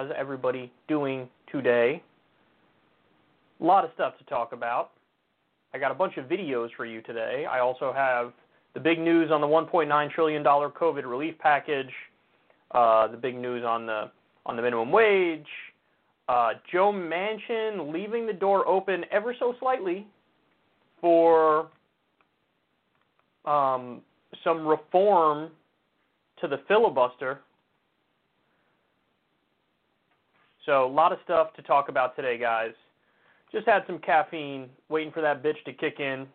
How's everybody doing today? A lot of stuff to talk about. I got a bunch of videos for you today. I also have the big news on the 1.9 trillion dollar COVID relief package. Uh, the big news on the on the minimum wage. Uh, Joe Manchin leaving the door open ever so slightly for um, some reform to the filibuster. So, a lot of stuff to talk about today, guys. Just had some caffeine, waiting for that bitch to kick in,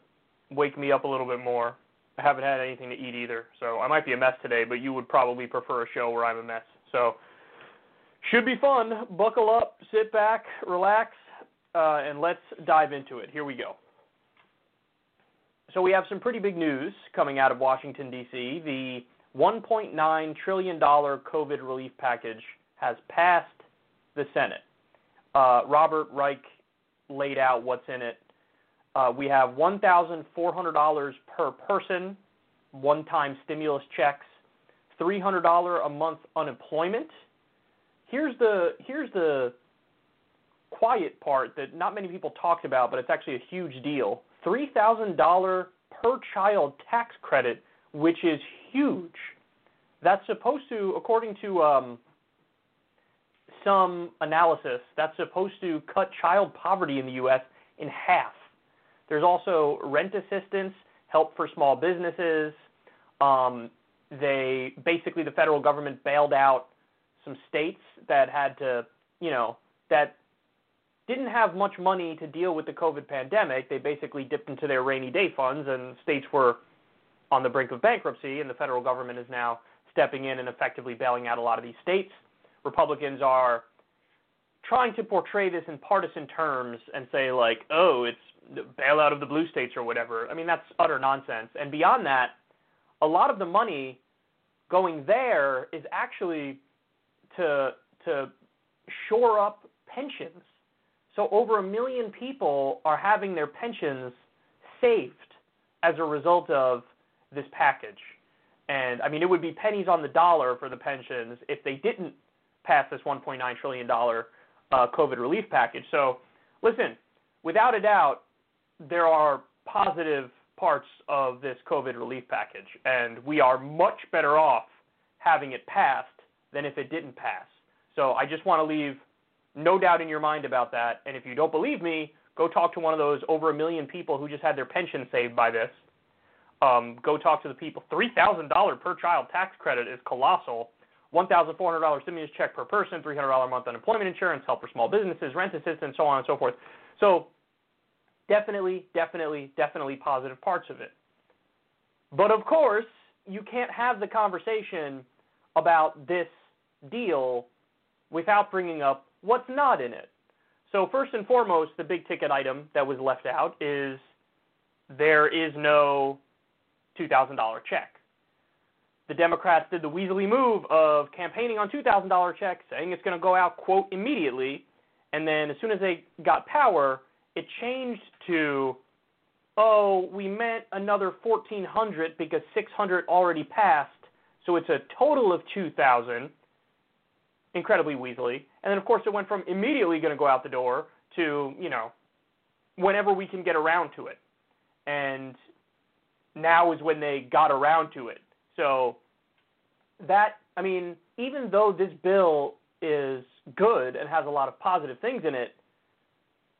wake me up a little bit more. I haven't had anything to eat either, so I might be a mess today, but you would probably prefer a show where I'm a mess. So, should be fun. Buckle up, sit back, relax, uh, and let's dive into it. Here we go. So we have some pretty big news coming out of Washington D.C. The 1.9 trillion dollar COVID relief package has passed the Senate. Uh, Robert Reich laid out what's in it. Uh, we have $1,400 per person, one-time stimulus checks, $300 a month unemployment here's the here's the quiet part that not many people talked about, but it's actually a huge deal. Three thousand dollar per child tax credit, which is huge. That's supposed to, according to um, some analysis, that's supposed to cut child poverty in the U.S. in half. There's also rent assistance, help for small businesses. Um, they basically the federal government bailed out some states that had to, you know, that didn't have much money to deal with the COVID pandemic. They basically dipped into their rainy day funds, and states were on the brink of bankruptcy, and the federal government is now stepping in and effectively bailing out a lot of these states. Republicans are trying to portray this in partisan terms and say, like, oh, it's the bailout of the blue states or whatever. I mean, that's utter nonsense. And beyond that, a lot of the money going there is actually to to shore up pensions. So over a million people are having their pensions saved as a result of this package. And I mean, it would be pennies on the dollar for the pensions if they didn't pass this 1.9 trillion dollar uh, COVID relief package. So, listen, without a doubt, there are positive parts of this COVID relief package, and we are much better off having it passed than if it didn't pass. So I just want to leave no doubt in your mind about that. And if you don't believe me, go talk to one of those over a million people who just had their pension saved by this. Um, go talk to the people. $3,000 per child tax credit is colossal. $1,400 stimulus check per person, $300 a month unemployment insurance, help for small businesses, rent assistance, so on and so forth. So definitely, definitely, definitely positive parts of it. But of course, you can't have the conversation about this deal without bringing up what's not in it. So, first and foremost, the big ticket item that was left out is there is no $2,000 check. The Democrats did the Weasley move of campaigning on $2,000 checks, saying it's going to go out, quote, immediately. And then as soon as they got power, it changed to, oh, we meant another 1,400 because 600 already passed, so it's a total of 2,000. Incredibly Weasley. And then, of course, it went from immediately going to go out the door to, you know, whenever we can get around to it. And now is when they got around to it. So that, I mean, even though this bill is good and has a lot of positive things in it,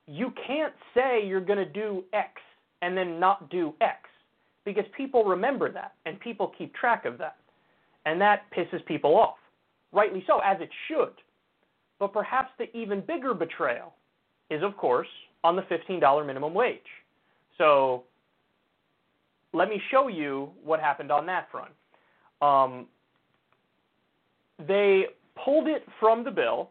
you can't say you're going to do X and then not do X because people remember that and people keep track of that. And that pisses people off. Rightly so, as it should. But perhaps the even bigger betrayal is, of course, on the $15 minimum wage. So let me show you what happened on that front. Um, they pulled it from the bill,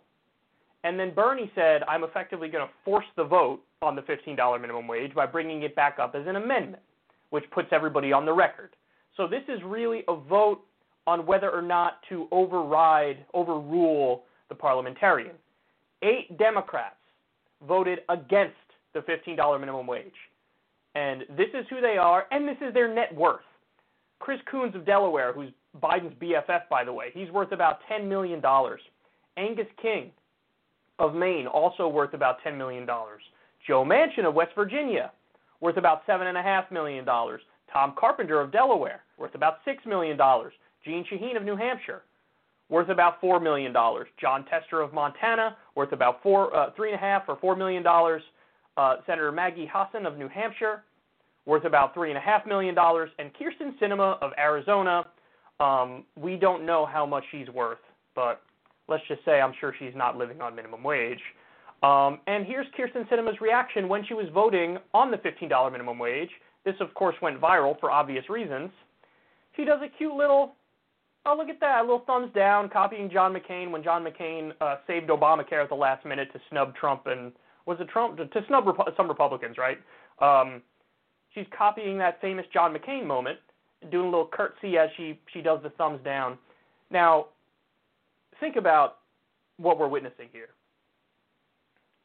and then Bernie said, I'm effectively going to force the vote on the $15 minimum wage by bringing it back up as an amendment, which puts everybody on the record. So this is really a vote on whether or not to override, overrule the parliamentarian. Eight Democrats voted against the $15 minimum wage. And this is who they are, and this is their net worth. Chris Coons of Delaware, who's Biden's BFF, by the way, he's worth about $10 million. Angus King of Maine, also worth about $10 million. Joe Manchin of West Virginia, worth about $7.5 million. Tom Carpenter of Delaware, worth about $6 million. Jeanne Shaheen of New Hampshire, worth about $4 million. Jon Tester of Montana, worth about four, uh, three and a half or $4 million. Uh, Senator Maggie Hassan of New Hampshire, worth about $3.5 million. And Kyrsten Sinema of Arizona, um, we don't know how much she's worth, but let's just say I'm sure she's not living on minimum wage. Um, and here's Kyrsten Sinema's reaction when she was voting on the $15 minimum wage. This, of course, went viral for obvious reasons. She does a cute little, oh, look at that, a little thumbs down, copying John McCain when John McCain uh, saved Obamacare at the last minute to snub Trump and, was it Trump? To, snub some Republicans, right? Um, she's copying that famous John McCain moment, doing a little curtsy as she, she does the thumbs down. Now, think about what we're witnessing here.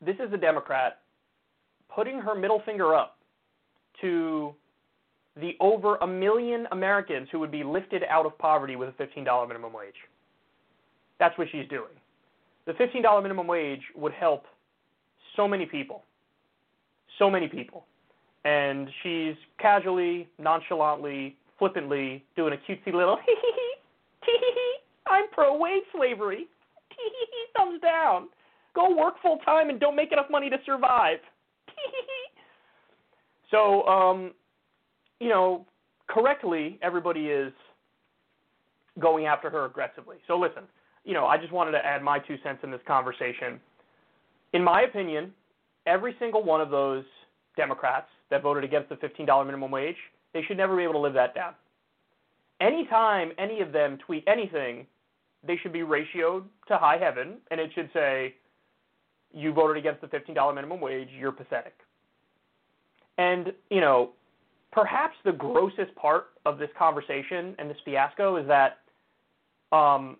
This is a Democrat putting her middle finger up to the over a million Americans who would be lifted out of poverty with a $15 minimum wage. That's what she's doing. The $15 minimum wage would help so many people. So many people. And she's casually, nonchalantly, flippantly doing a cutesy little hee hee hee, hee hee hee, I'm pro wage slavery. Hee hee hee, thumbs down. Go work full time and don't make enough money to survive. So, um, you know, correctly, everybody is going after her aggressively. So listen, you know, I just wanted to add my two cents in this conversation. In my opinion, every single one of those Democrats that voted against the $15 minimum wage, they should never be able to live that down. Anytime any of them tweet anything, they should be ratioed to high heaven, and it should say, you voted against the $15 minimum wage, you're pathetic. And, you know, perhaps the grossest part of this conversation and this fiasco is that um,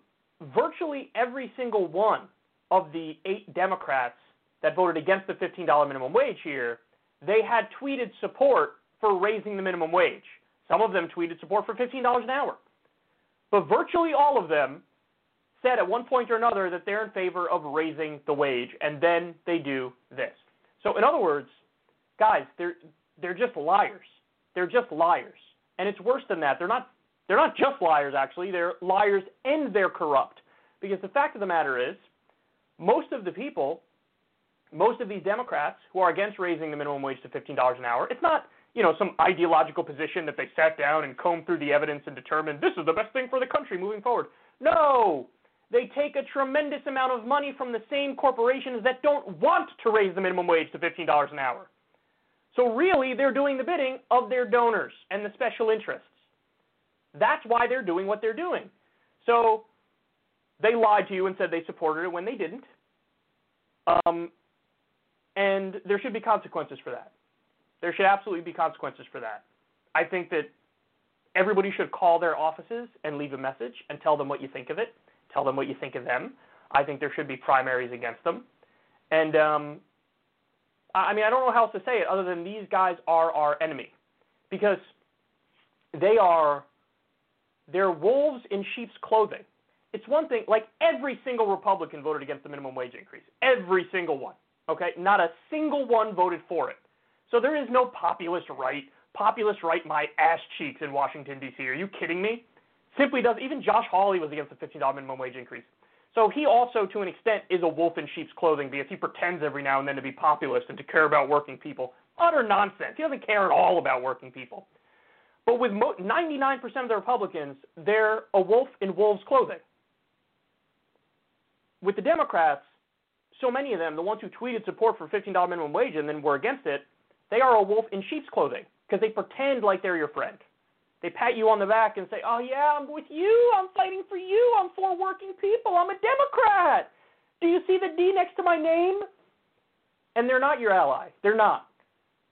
virtually every single one of the eight Democrats that voted against the $15 minimum wage here, they had tweeted support for raising the minimum wage. Some of them tweeted support for $15 an hour. But virtually all of them said at one point or another that they're in favor of raising the wage, and then they do this. So, in other words, guys, they're they're just liars. They're just liars, and it's worse than that. They're not they're not just liars. Actually, they're liars and they're corrupt. Because the fact of the matter is, most of the people, most of these Democrats who are against raising the minimum wage to $15 an hour, it's not you know some ideological position that they sat down and combed through the evidence and determined this is the best thing for the country moving forward. No, they take a tremendous amount of money from the same corporations that don't want to raise the minimum wage to $15 an hour. So really, they're doing the bidding of their donors and the special interests. That's why they're doing what they're doing. So they lied to you and said they supported it when they didn't. Um, and there should be consequences for that. There should absolutely be consequences for that. I think that everybody should call their offices and leave a message and tell them what you think of it. Tell them what you think of them. I think there should be primaries against them. And um, I mean, I don't know how else to say it other than these guys are our enemy because they are they're wolves in sheep's clothing. It's one thing, like every single Republican voted against the minimum wage increase. Every single one. Okay? Not a single one voted for it. So there is no populist right. Populist right my ass cheeks in Washington, D.C. Are you kidding me? Simply does. Even Josh Hawley was against the $15 minimum wage increase. So he also, to an extent, is a wolf in sheep's clothing because he pretends every now and then to be populist and to care about working people. Utter nonsense. He doesn't care at all about working people. But with mo- 99% of the Republicans, they're a wolf in wolf's clothing. With the Democrats, so many of them, the ones who tweeted support for $15 minimum wage and then were against it, they are a wolf in sheep's clothing because they pretend like they're your friend. They pat you on the back and say, "Oh yeah, I'm with you. I'm fighting for you. I'm for working people. I'm a Democrat. Do you see the D next to my name?" And they're not your ally. They're not.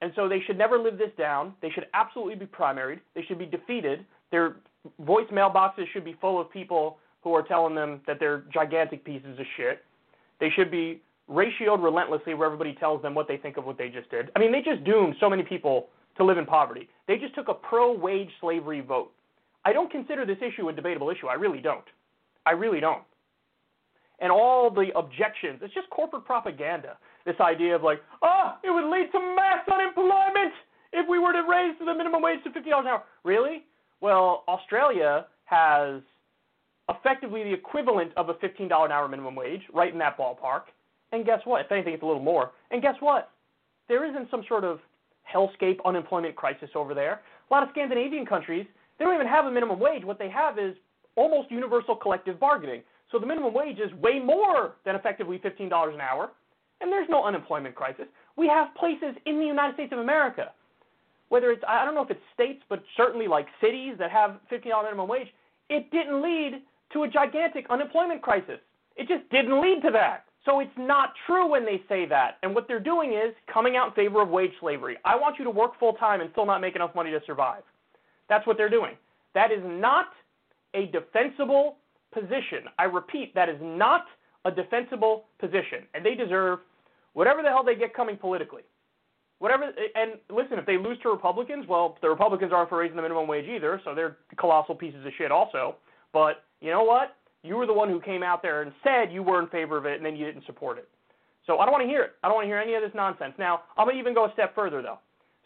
And so they should never live this down. They should absolutely be primaried. They should be defeated. Their voice mailboxes should be full of people who are telling them that they're gigantic pieces of shit. They should be ratioed relentlessly where everybody tells them what they think of what they just did. I mean, they just doomed so many people to live in poverty. They just took a pro wage slavery vote. I don't consider this issue a debatable issue. I really don't. I really don't. And all the objections, it's just corporate propaganda. This idea of like, oh, it would lead to mass unemployment if we were to raise the minimum wage to $50 an hour. Really? Well, Australia has effectively the equivalent of a $15 an hour minimum wage, right in that ballpark. And guess what? If anything, it's a little more. And guess what? There isn't some sort of hellscape unemployment crisis over there. A lot of Scandinavian countries, they don't even have a minimum wage. What they have is almost universal collective bargaining. So the minimum wage is way more than effectively $15 an hour, and there's no unemployment crisis. We have places in the United States of America, whether it's, I don't know if it's states, but certainly like cities that have $15 minimum wage, it didn't lead to a gigantic unemployment crisis. It just didn't lead to that. So it's not true when they say that. And what they're doing is coming out in favor of wage slavery. I want you to work full time and still not make enough money to survive. That's what they're doing. That is not a defensible position. I repeat, that is not a defensible position. And they deserve whatever the hell they get coming politically. Whatever and listen, if they lose to Republicans, well, the Republicans aren't for raising the minimum wage either, so they're colossal pieces of shit also. But you know what? You were the one who came out there and said you were in favor of it, and then you didn't support it. So I don't want to hear it. I don't want to hear any of this nonsense. Now, I'm going to even go a step further, though.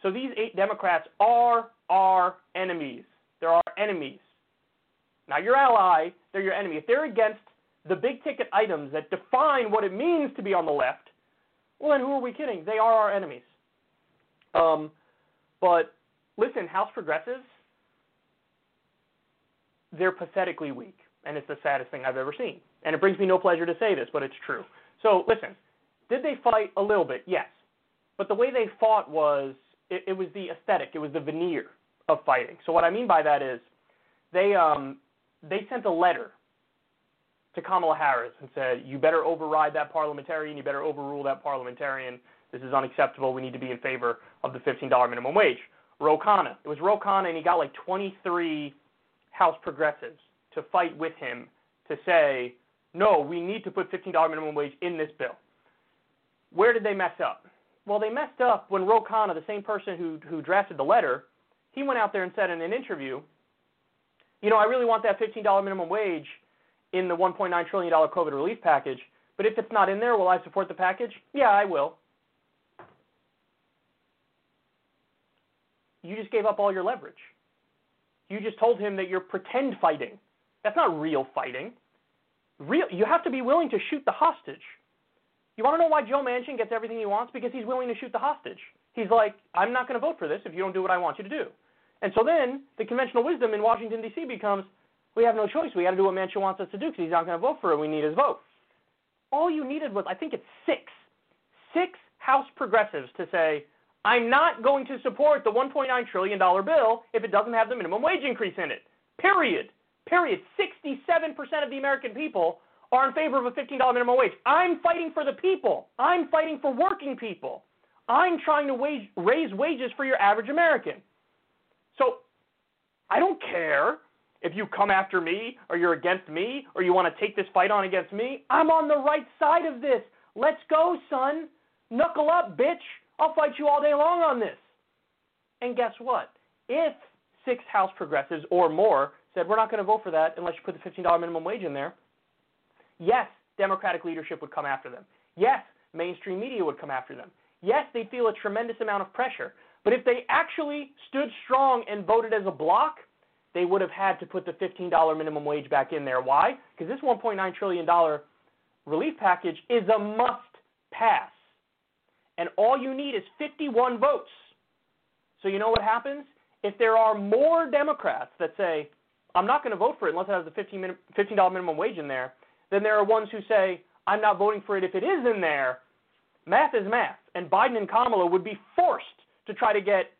So these eight Democrats are our enemies. They're our enemies. Not your ally, they're your enemy. If they're against the big ticket items that define what it means to be on the left, well, then who are we kidding? They are our enemies. Um, but listen, House progressives, they're pathetically weak and it's the saddest thing I've ever seen. And it brings me no pleasure to say this, but it's true. So listen, did they fight a little bit? Yes, but the way they fought was it, it was the aesthetic, it was the veneer of fighting. So what I mean by that is they um, they sent a letter to Kamala Harris and said, "You better override that parliamentarian. You better overrule that parliamentarian. This is unacceptable. We need to be in favor of the $15 minimum wage." Ro Khanna. It was Ro Khanna, and he got like 23 House progressives to fight with him to say, no, we need to put $15 minimum wage in this bill. Where did they mess up? Well, they messed up when Ro Khanna, the same person who who drafted the letter, he went out there and said in an interview, you know, I really want that $15 minimum wage in the $1.9 trillion COVID relief package, but if it's not in there, will I support the package? Yeah, I will. You just gave up all your leverage. You just told him that you're pretend fighting. That's not real fighting. Real, you have to be willing to shoot the hostage. You want to know why Joe Manchin gets everything he wants? Because he's willing to shoot the hostage. He's like, I'm not going to vote for this if you don't do what I want you to do. And so then the conventional wisdom in Washington, D.C. becomes we have no choice. We got to do what Manchin wants us to do because he's not going to vote for it. We need his vote. All you needed was, I think it's six, six House progressives to say, I'm not going to support the $1.9 trillion bill if it doesn't have the minimum wage increase in it. Period. Period. 67% of the American people are in favor of a $15 minimum wage. I'm fighting for the people. I'm fighting for working people. I'm trying to wage, raise wages for your average American. So I don't care if you come after me or you're against me or you want to take this fight on against me. I'm on the right side of this. Let's go, son. Knuckle up, bitch. I'll fight you all day long on this. And guess what? If six House progressives or more said, we're not going to vote for that unless you put the $15 minimum wage in there, yes, Democratic leadership would come after them. Yes, mainstream media would come after them. Yes, they'd feel a tremendous amount of pressure. But if they actually stood strong and voted as a block, they would have had to put the $15 minimum wage back in there. Why? Because this $1.9 trillion relief package is a must pass. And all you need is 51 votes. So you know what happens? If there are more Democrats that say, I'm not going to vote for it unless it has the $15 minimum wage in there, then there are ones who say, I'm not voting for it if it is in there. Math is math. And Biden and Kamala would be forced to try to get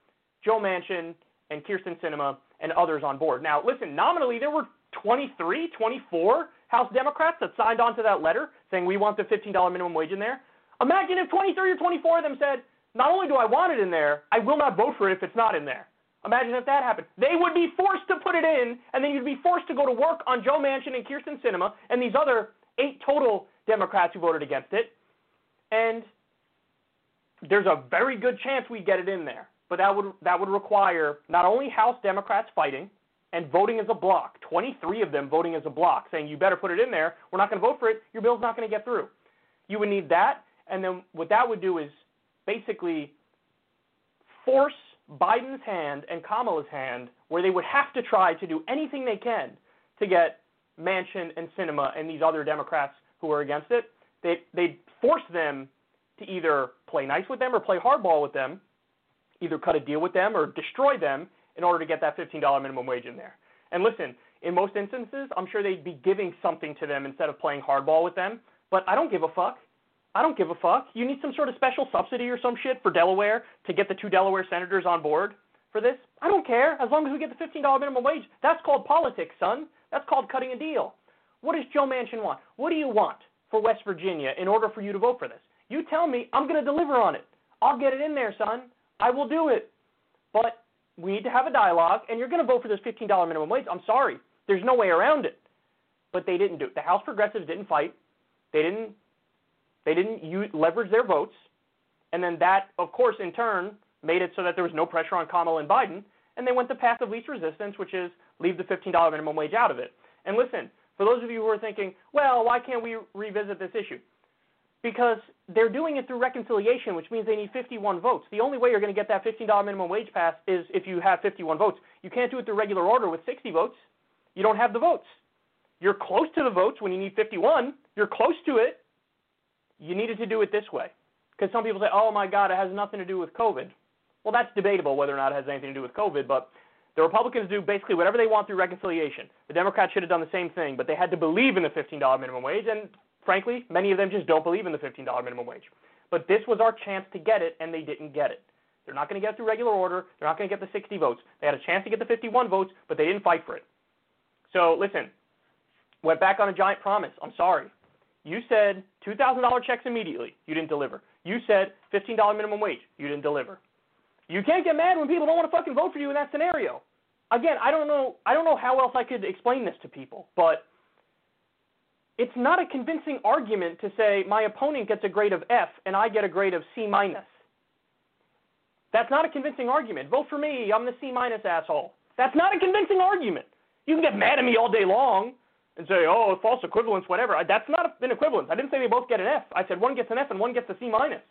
Joe Manchin and Kyrsten Sinema and others on board. Now, listen, nominally there were 23, 24 House Democrats that signed on to that letter saying we want the $15 minimum wage in there. Imagine if 23 or 24 of them said, not only do I want it in there, I will not vote for it if it's not in there. Imagine if that happened. They would be forced to put it in, and then you'd be forced to go to work on Joe Manchin and Kyrsten Sinema and these other eight total Democrats who voted against it. And there's a very good chance we get it in there. But that would that would require not only House Democrats fighting and voting as a block, 23 of them voting as a block, saying you better put it in there. We're not going to vote for it. Your bill's not going to get through. You would need that, and then what that would do is basically force Biden's hand and Kamala's hand, where they would have to try to do anything they can to get Manchin and Sinema and these other Democrats who are against it. They they'd force them to either play nice with them or play hardball with them, either cut a deal with them or destroy them in order to get that $15 minimum wage in there. And listen, in most instances, I'm sure they'd be giving something to them instead of playing hardball with them, but I don't give a fuck. I don't give a fuck. You need some sort of special subsidy or some shit for Delaware to get the two Delaware senators on board for this? I don't care. As long as we get the $15 minimum wage, that's called politics, son. That's called cutting a deal. What does Joe Manchin want? What do you want for West Virginia in order for you to vote for this? You tell me, I'm going to deliver on it. I'll get it in there, son. I will do it. But we need to have a dialogue, and you're going to vote for this $15 minimum wage. I'm sorry. There's no way around it. But they didn't do it. The House progressives didn't fight. They didn't. They didn't use, leverage their votes, and then that, of course, in turn, made it so that there was no pressure on Kamala and Biden, and they went the path of least resistance, which is leave the $15 minimum wage out of it. And listen, for those of you who are thinking, well, why can't we revisit this issue? because they're doing it through reconciliation, which means they need 51 votes. The only way you're going to get that $15 minimum wage passed is if you have 51 votes. You can't do it through regular order with 60 votes. You don't have the votes. You're close to the votes when you need 51. You're close to it. You needed to do it this way. Because some people say, oh my God, it has nothing to do with COVID. Well, that's debatable whether or not it has anything to do with COVID, but the Republicans do basically whatever they want through reconciliation. The Democrats should have done the same thing, but they had to believe in the $15 minimum wage, and frankly, many of them just don't believe in the $15 minimum wage. But this was our chance to get it, and they didn't get it. They're not going to get it through regular order. They're not going to get the 60 votes. They had a chance to get the 51 votes, but they didn't fight for it. So listen, went back on a giant promise. I'm sorry. You said $2,000 checks immediately. You didn't deliver. You said $15 minimum wage. You didn't deliver. You can't get mad when people don't want to fucking vote for you in that scenario. Again, I don't know. I don't know how else I could explain this to people, but it's not a convincing argument to say my opponent gets a grade of F and I get a grade of C minus. That's not a convincing argument. Vote for me. I'm the C minus asshole. That's not a convincing argument. You can get mad at me all day long and say, oh, false equivalence, whatever. That's not an equivalence. I didn't say they both get an F. I said one gets an F and one gets a C minus.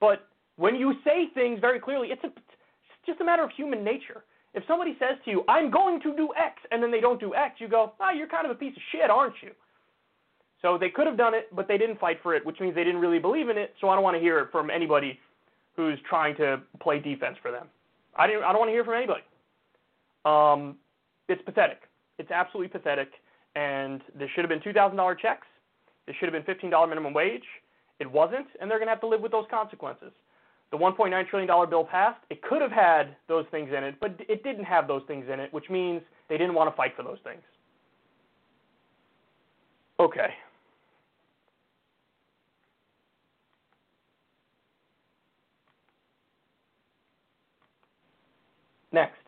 But when you say things very clearly, it's, a, it's just a matter of human nature. If somebody says to you, I'm going to do X, and then they don't do X, you go, ah, oh, you're kind of a piece of shit, aren't you? So they could have done it, but they didn't fight for it, which means they didn't really believe in it. So I don't want to hear it from anybody who's trying to play defense for them. I didn't. I don't want to hear from anybody. Um, it's pathetic. It's absolutely pathetic. And there should have been two thousand dollar checks. There should have been fifteen dollar minimum wage. It wasn't, and they're going to have to live with those consequences. The 1.9 trillion dollar bill passed. It could have had those things in it, but it didn't have those things in it, which means they didn't want to fight for those things. Okay. Next.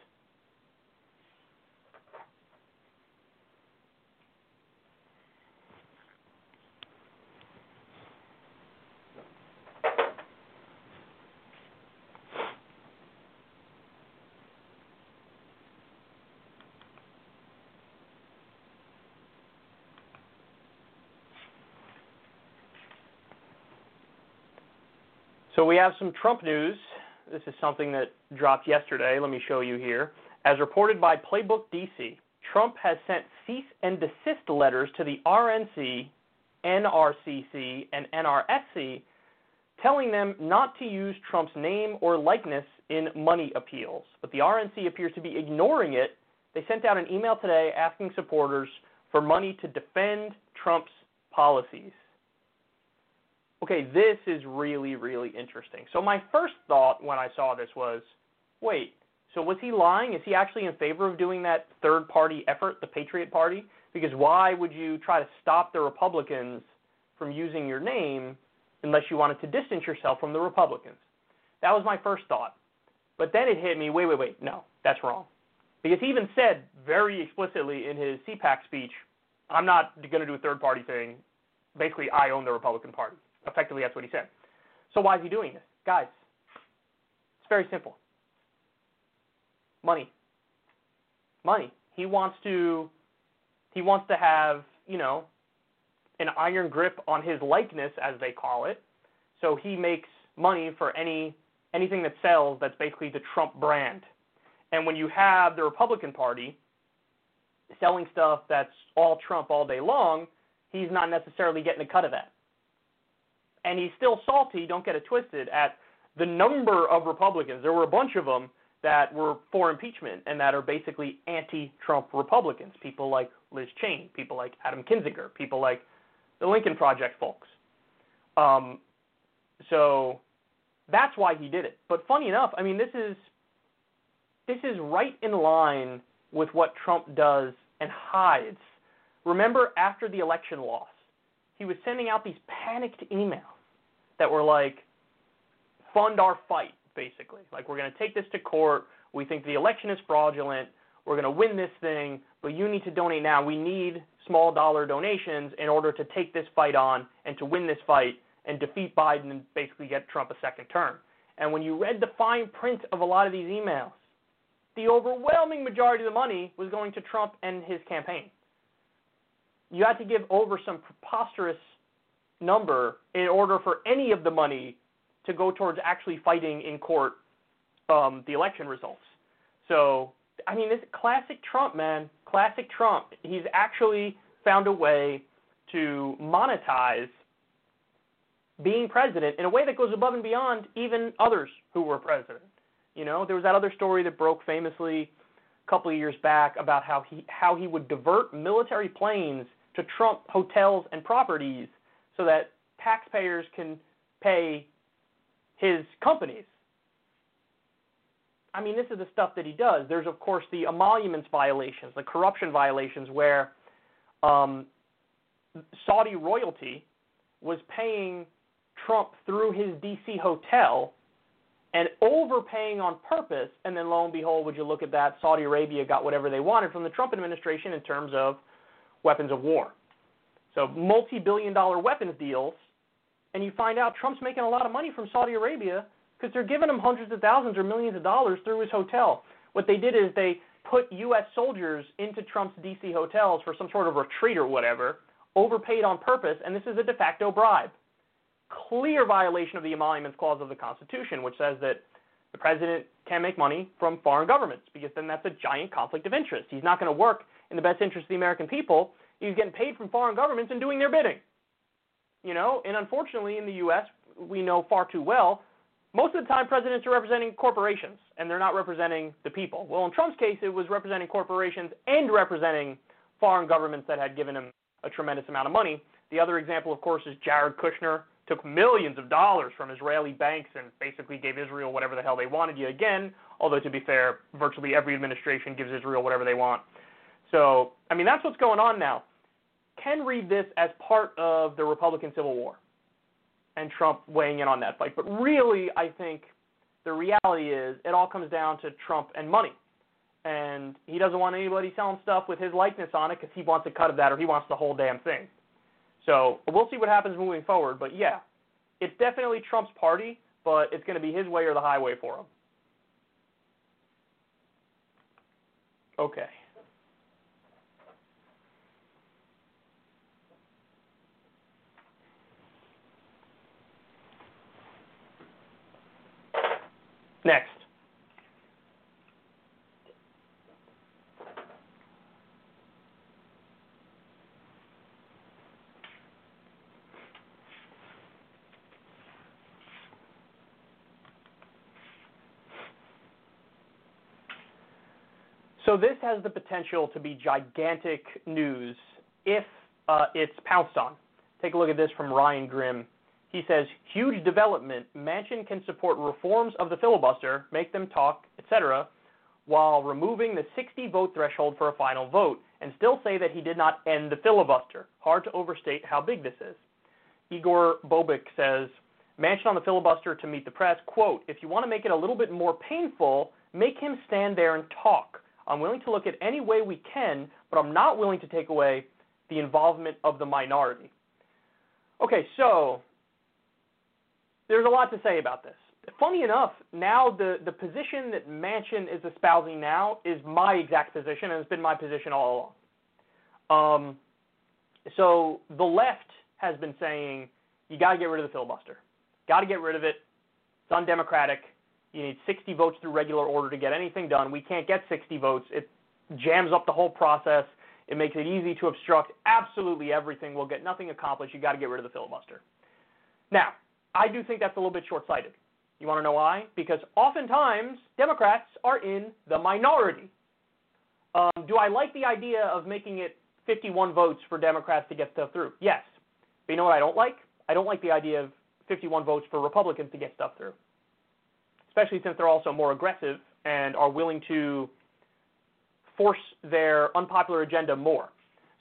So we have some Trump news. This is something that dropped yesterday. Let me show you here. As reported by Playbook DC, Trump has sent cease and desist letters to the RNC, NRCC, and NRSC telling them not to use Trump's name or likeness in money appeals. But the RNC appears to be ignoring it. They sent out an email today asking supporters for money to defend Trump's policies okay, this is really, really interesting. So my first thought when I saw this was, wait, so was he lying? Is he actually in favor of doing that third party effort, the Patriot Party? Because why would you try to stop the Republicans from using your name unless you wanted to distance yourself from the Republicans? That was my first thought. But then it hit me, wait, wait, wait, no, that's wrong. Because he even said very explicitly in his CPAC speech, I'm not going to do a third party thing. Basically, I own the Republican Party. Effectively, that's what he said. So why is he doing this? Guys, it's very simple. Money. Money. He wants to he wants to have, you know, an iron grip on his likeness as they call it. So he makes money for any anything that sells that's basically the Trump brand. And when you have the Republican Party selling stuff that's all Trump all day long, he's not necessarily getting a cut of that and he's still salty, don't get it twisted, at the number of Republicans. There were a bunch of them that were for impeachment and that are basically anti Trump Republicans. People like Liz Cheney, people like Adam Kinzinger, people like the Lincoln Project folks. Um, so that's why he did it. But funny enough, I mean, this is this is right in line with what Trump does and hides. Remember, after the election loss, he was sending out these panicked emails that were like, fund our fight, basically. Like, we're going to take this to court. We think the election is fraudulent. We're going to win this thing, but you need to donate now. We need small dollar donations in order to take this fight on and to win this fight and defeat Biden and basically get Trump a second term. And when you read the fine print of a lot of these emails, the overwhelming majority of the money was going to Trump and his campaign. You had to give over some preposterous number in order for any of the money to go towards actually fighting in court um, the election results. So, I mean, this classic Trump, man, classic Trump. He's actually found a way to monetize being president in a way that goes above and beyond even others who were president. You know, there was that other story that broke famously a couple of years back about how he how he would divert military planes to Trump hotels and properties so that taxpayers can pay his companies. I mean, this is the stuff that he does. There's, of course, the emoluments violations, the corruption violations, where um, Saudi royalty was paying Trump through his D.C. hotel and overpaying on purpose. And then, lo and behold, would you look at that? Saudi Arabia got whatever they wanted from the Trump administration in terms of weapons of war. So multi-billion dollar weapons deals, and you find out Trump's making a lot of money from Saudi Arabia because they're giving him hundreds of thousands or millions of dollars through his hotel. What they did is they put U.S. soldiers into Trump's D.C. hotels for some sort of retreat or whatever, overpaid on purpose, and this is a de facto bribe. Clear violation of the Emoluments Clause of the Constitution, which says that the president can make money from foreign governments because then that's a giant conflict of interest. He's not going to work in the best interest of the American people. He's getting paid from foreign governments and doing their bidding. You know, and unfortunately in the U.S., we know far too well, most of the time presidents are representing corporations and they're not representing the people. Well, in Trump's case, it was representing corporations and representing foreign governments that had given him a tremendous amount of money. The other example, of course, is Jared Kushner took millions of dollars from Israeli banks and basically gave Israel whatever the hell they wanted yet again. Although to be fair, virtually every administration gives Israel whatever they want. So, I mean, that's what's going on now. Ken read this as part of the Republican Civil War and Trump weighing in on that fight. But really, I think the reality is it all comes down to Trump and money. And he doesn't want anybody selling stuff with his likeness on it because he wants a cut of that or he wants the whole damn thing. So we'll see what happens moving forward. But yeah, it's definitely Trump's party, but it's going to be his way or the highway for him. Okay. Next. So this has the potential to be gigantic news if uh, it's pounced on. Take a look at this from Ryan Grim. He says, huge development. Manchin can support reforms of the filibuster, make them talk, etc., while removing the 60 vote threshold for a final vote, and still say that he did not end the filibuster. Hard to overstate how big this is. Igor Bobic says, Manchin on the filibuster to meet the press, quote, if you want to make it a little bit more painful, make him stand there and talk. I'm willing to look at any way we can, but I'm not willing to take away the involvement of the minority. Okay, so there's a lot to say about this. Funny enough, now the, the position that Manchin is espousing now is my exact position, and it's been my position all along. Um, so the left has been saying you got to get rid of the filibuster, got to get rid of it. It's undemocratic. You need 60 votes through regular order to get anything done. We can't get 60 votes. It jams up the whole process. It makes it easy to obstruct absolutely everything. We'll get nothing accomplished. You got to get rid of the filibuster. Now, I do think that's a little bit short-sighted. You want to know why? Because oftentimes Democrats are in the minority. Um, do I like the idea of making it 51 votes for Democrats to get stuff through? Yes. But you know what I don't like? I don't like the idea of 51 votes for Republicans to get stuff through especially since they're also more aggressive and are willing to force their unpopular agenda more.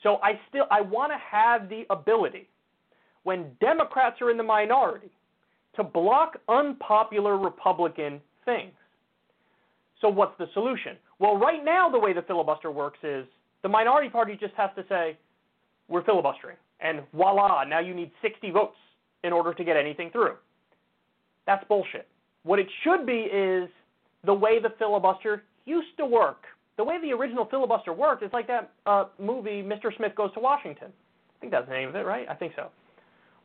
So I still I want to have the ability when Democrats are in the minority to block unpopular Republican things. So what's the solution? Well, right now the way the filibuster works is the minority party just has to say we're filibustering and voila, now you need 60 votes in order to get anything through. That's bullshit. What it should be is the way the filibuster used to work. The way the original filibuster worked is like that uh, movie, Mr. Smith Goes to Washington. I think that's the name of it, right? I think so.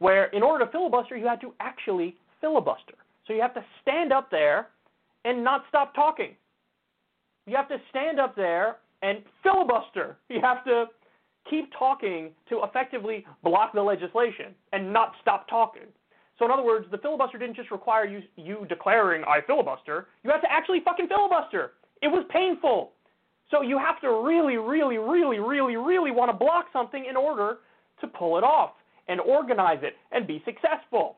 Where in order to filibuster, you had to actually filibuster. So you have to stand up there and not stop talking. You have to stand up there and filibuster. You have to keep talking to effectively block the legislation and not stop talking. So in other words, the filibuster didn't just require you, you declaring I filibuster. You have to actually fucking filibuster. It was painful. So you have to really, really, really, really, really want to block something in order to pull it off and organize it and be successful.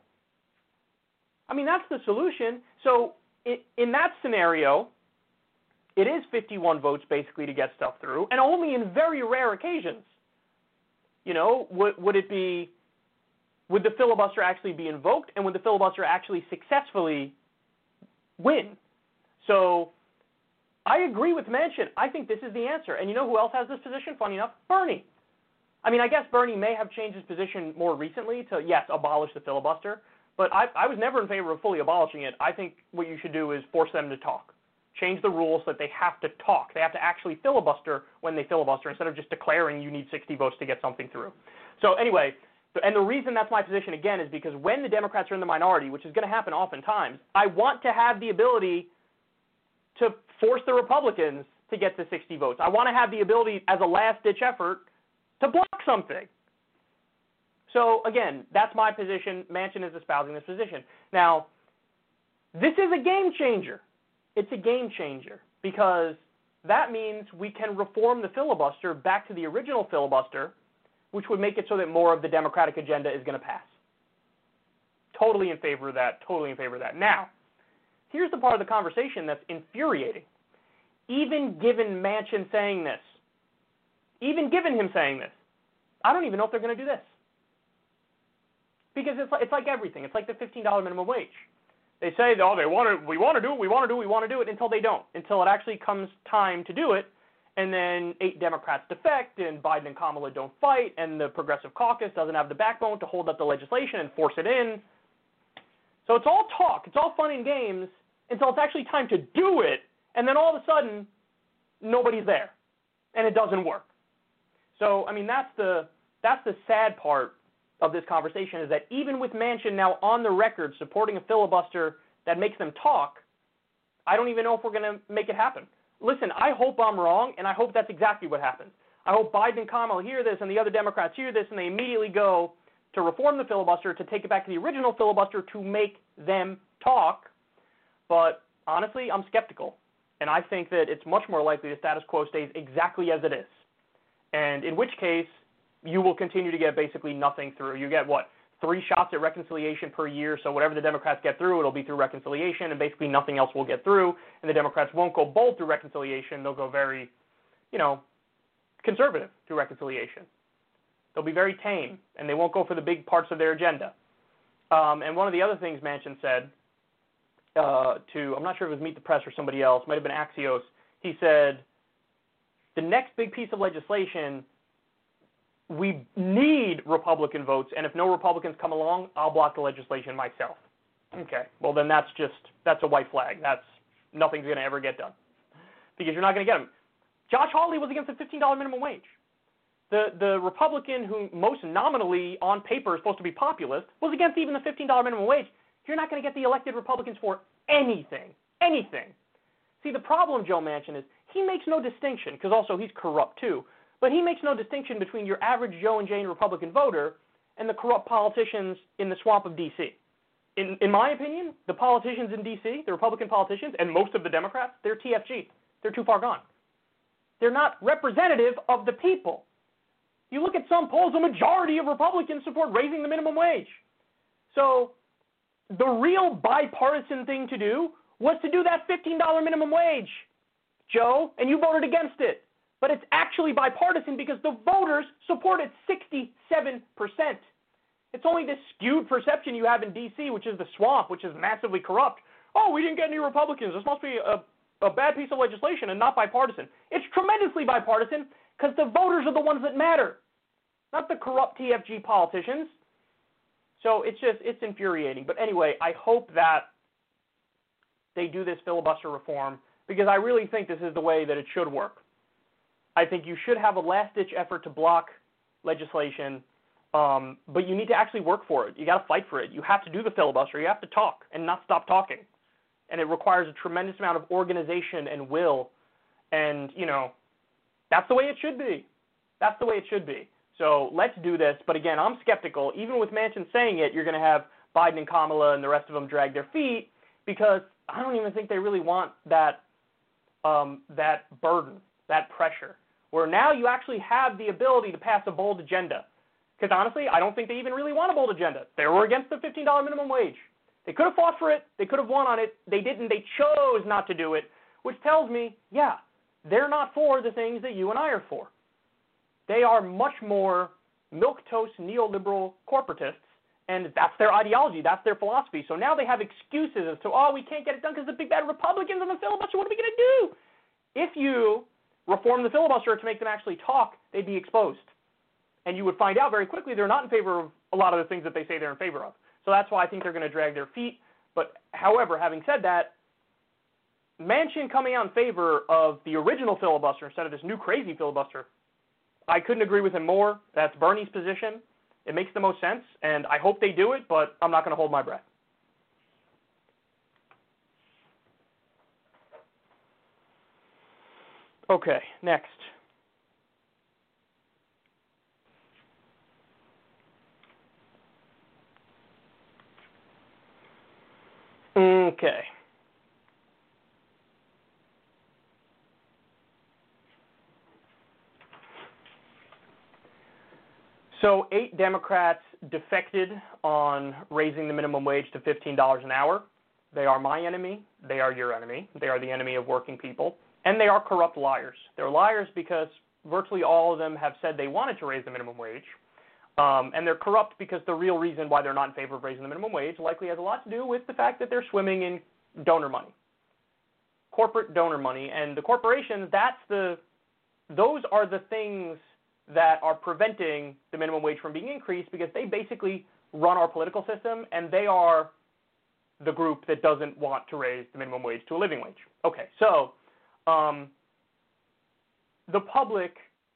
I mean, that's the solution. So in that scenario, it is 51 votes basically to get stuff through, and only in very rare occasions. You know, would, would it be would the filibuster actually be invoked and would the filibuster actually successfully win? So I agree with Manchin. I think this is the answer. And you know who else has this position? Funny enough, Bernie. I mean, I guess Bernie may have changed his position more recently to, yes, abolish the filibuster. But I, I was never in favor of fully abolishing it. I think what you should do is force them to talk. Change the rules so that they have to talk. They have to actually filibuster when they filibuster instead of just declaring you need 60 votes to get something through. So anyway, and the reason that's my position again is because when the Democrats are in the minority, which is going to happen oftentimes, I want to have the ability to force the Republicans to get to 60 votes. I want to have the ability as a last ditch effort to block something. So again, that's my position. Manchin is espousing this position. Now, this is a game changer. It's a game changer because that means we can reform the filibuster back to the original filibuster, which would make it so that more of the Democratic agenda is going to pass. Totally in favor of that. Totally in favor of that. Now, here's the part of the conversation that's infuriating. Even given Manchin saying this, even given him saying this, I don't even know if they're going to do this. Because it's like, it's like everything. It's like the $15 minimum wage. They say, oh, they want to, we want to do it, we want to do it, we want to do it, until they don't, until it actually comes time to do it, and then eight Democrats defect, and Biden and Kamala don't fight, and the Progressive Caucus doesn't have the backbone to hold up the legislation and force it in. So it's all talk, it's all fun and games until it's actually time to do it, and then all of a sudden, nobody's there, and it doesn't work. So I mean, that's the that's the sad part of this conversation is that even with Manchin now on the record supporting a filibuster that makes them talk, I don't even know if we're going to make it happen. Listen, I hope I'm wrong, and I hope that's exactly what happens. I hope Biden and Kamala hear this and the other Democrats hear this and they immediately go to reform the filibuster to take it back to the original filibuster to make them talk. But honestly, I'm skeptical. And I think that it's much more likely the status quo stays exactly as it is. And in which case, you will continue to get basically nothing through. You get what? Three shots at reconciliation per year. So whatever the Democrats get through, it'll be through reconciliation, and basically nothing else will get through. And the Democrats won't go bold through reconciliation. They'll go very, you know, conservative through reconciliation. They'll be very tame, and they won't go for the big parts of their agenda. Um, and one of the other things Manchin said uh, to, I'm not sure if it was Meet the Press or somebody else, might have been Axios. He said, the next big piece of legislation we need Republican votes, and if no Republicans come along, I'll block the legislation myself. Okay, well then that's just that's a white flag. That's nothing's going to ever get done because you're not going to get them. Josh Hawley was against the $15 minimum wage. The the Republican who most nominally on paper is supposed to be populist was against even the $15 minimum wage. You're not going to get the elected Republicans for anything, anything. See, the problem, Joe Manchin, is he makes no distinction because also he's corrupt too but he makes no distinction between your average Joe and Jane Republican voter and the corrupt politicians in the swamp of D.C. In, in my opinion, the politicians in D.C., the Republican politicians, and most of the Democrats, they're TFG. They're too far gone. They're not representative of the people. You look at some polls, a majority of Republicans support raising the minimum wage. So the real bipartisan thing to do was to do that $15 minimum wage, Joe, and you voted against it but it's actually bipartisan because the voters supported 67%. It's only this skewed perception you have in D.C., which is the swamp, which is massively corrupt. Oh, we didn't get any Republicans. This must be a, a bad piece of legislation and not bipartisan. It's tremendously bipartisan because the voters are the ones that matter, not the corrupt TFG politicians. So it's just, it's infuriating. But anyway, I hope that they do this filibuster reform because I really think this is the way that it should work. I think you should have a last ditch effort to block legislation, um, but you need to actually work for it. You got to fight for it. You have to do the filibuster. You have to talk and not stop talking. And it requires a tremendous amount of organization and will. And, you know, that's the way it should be. That's the way it should be. So let's do this. But again, I'm skeptical. Even with Manchin saying it, you're going to have Biden and Kamala and the rest of them drag their feet because I don't even think they really want that um, that burden, that pressure where now you actually have the ability to pass a bold agenda. Because honestly, I don't think they even really want a bold agenda. They were against the $15 minimum wage. They could have fought for it. They could have won on it. They didn't. They chose not to do it, which tells me, yeah, they're not for the things that you and I are for. They are much more milquetoast neoliberal corporatists, and that's their ideology. That's their philosophy. So now they have excuses as to, oh, we can't get it done because the big bad Republicans on the filibuster. What are we going to do? If you reform the filibuster to make them actually talk, they'd be exposed. And you would find out very quickly they're not in favor of a lot of the things that they say they're in favor of. So that's why I think they're going to drag their feet. But however, having said that, Manchin coming out in favor of the original filibuster instead of this new crazy filibuster, I couldn't agree with him more. That's Bernie's position. It makes the most sense, and I hope they do it, but I'm not going to hold my breath. Okay, next. Okay. So, eight Democrats defected on raising the minimum wage to $15 an hour. They are my enemy. They are your enemy. They are the enemy of working people. And they are corrupt liars. They're liars because virtually all of them have said they wanted to raise the minimum wage. Um, and they're corrupt because the real reason why they're not in favor of raising the minimum wage likely has a lot to do with the fact that they're swimming in donor money, corporate donor money, and the corporations. That's the, those are the things that are preventing the minimum wage from being increased because they basically run our political system and they are the group that doesn't want to raise the minimum wage to a living wage. Okay, so um, the public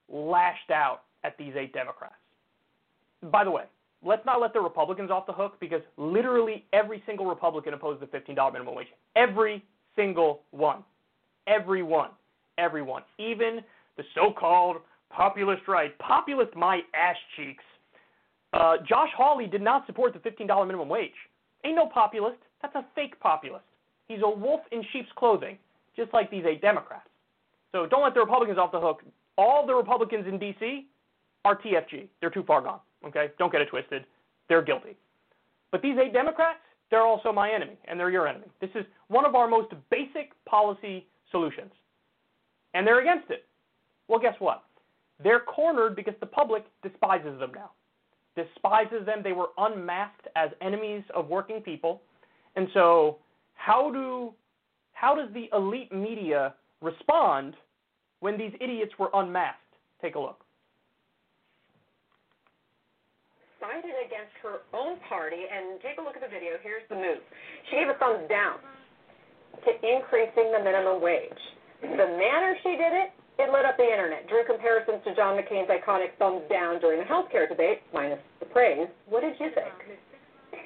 lashed out at these eight Democrats. By the way, let's not let the Republicans off the hook because literally every single Republican opposed the $15 minimum wage. Every single one. Every one. Everyone. Even the so called populist right. Populist my ass cheeks. Uh, Josh Hawley did not support the $15 minimum wage. Ain't no populist. That's a fake populist. He's a wolf in sheep's clothing, just like these eight Democrats. So don't let the Republicans off the hook. All the Republicans in D.C. are TFG. They're too far gone. Okay? Don't get it twisted. They're guilty. But these eight Democrats, they're also my enemy, and they're your enemy. This is one of our most basic policy solutions. And they're against it. Well, guess what? They're cornered because the public despises them now. Despises them. They were unmasked as enemies of working people. And so, how do how does the elite media respond when these idiots were unmasked? Take a look. Sided against her own party, and take a look at the video. Here's the move. She gave a thumbs down to increasing the minimum wage. The manner she did it, it lit up the internet. Drew comparisons to John McCain's iconic thumbs down during the health care debate, minus the praise. What did you think?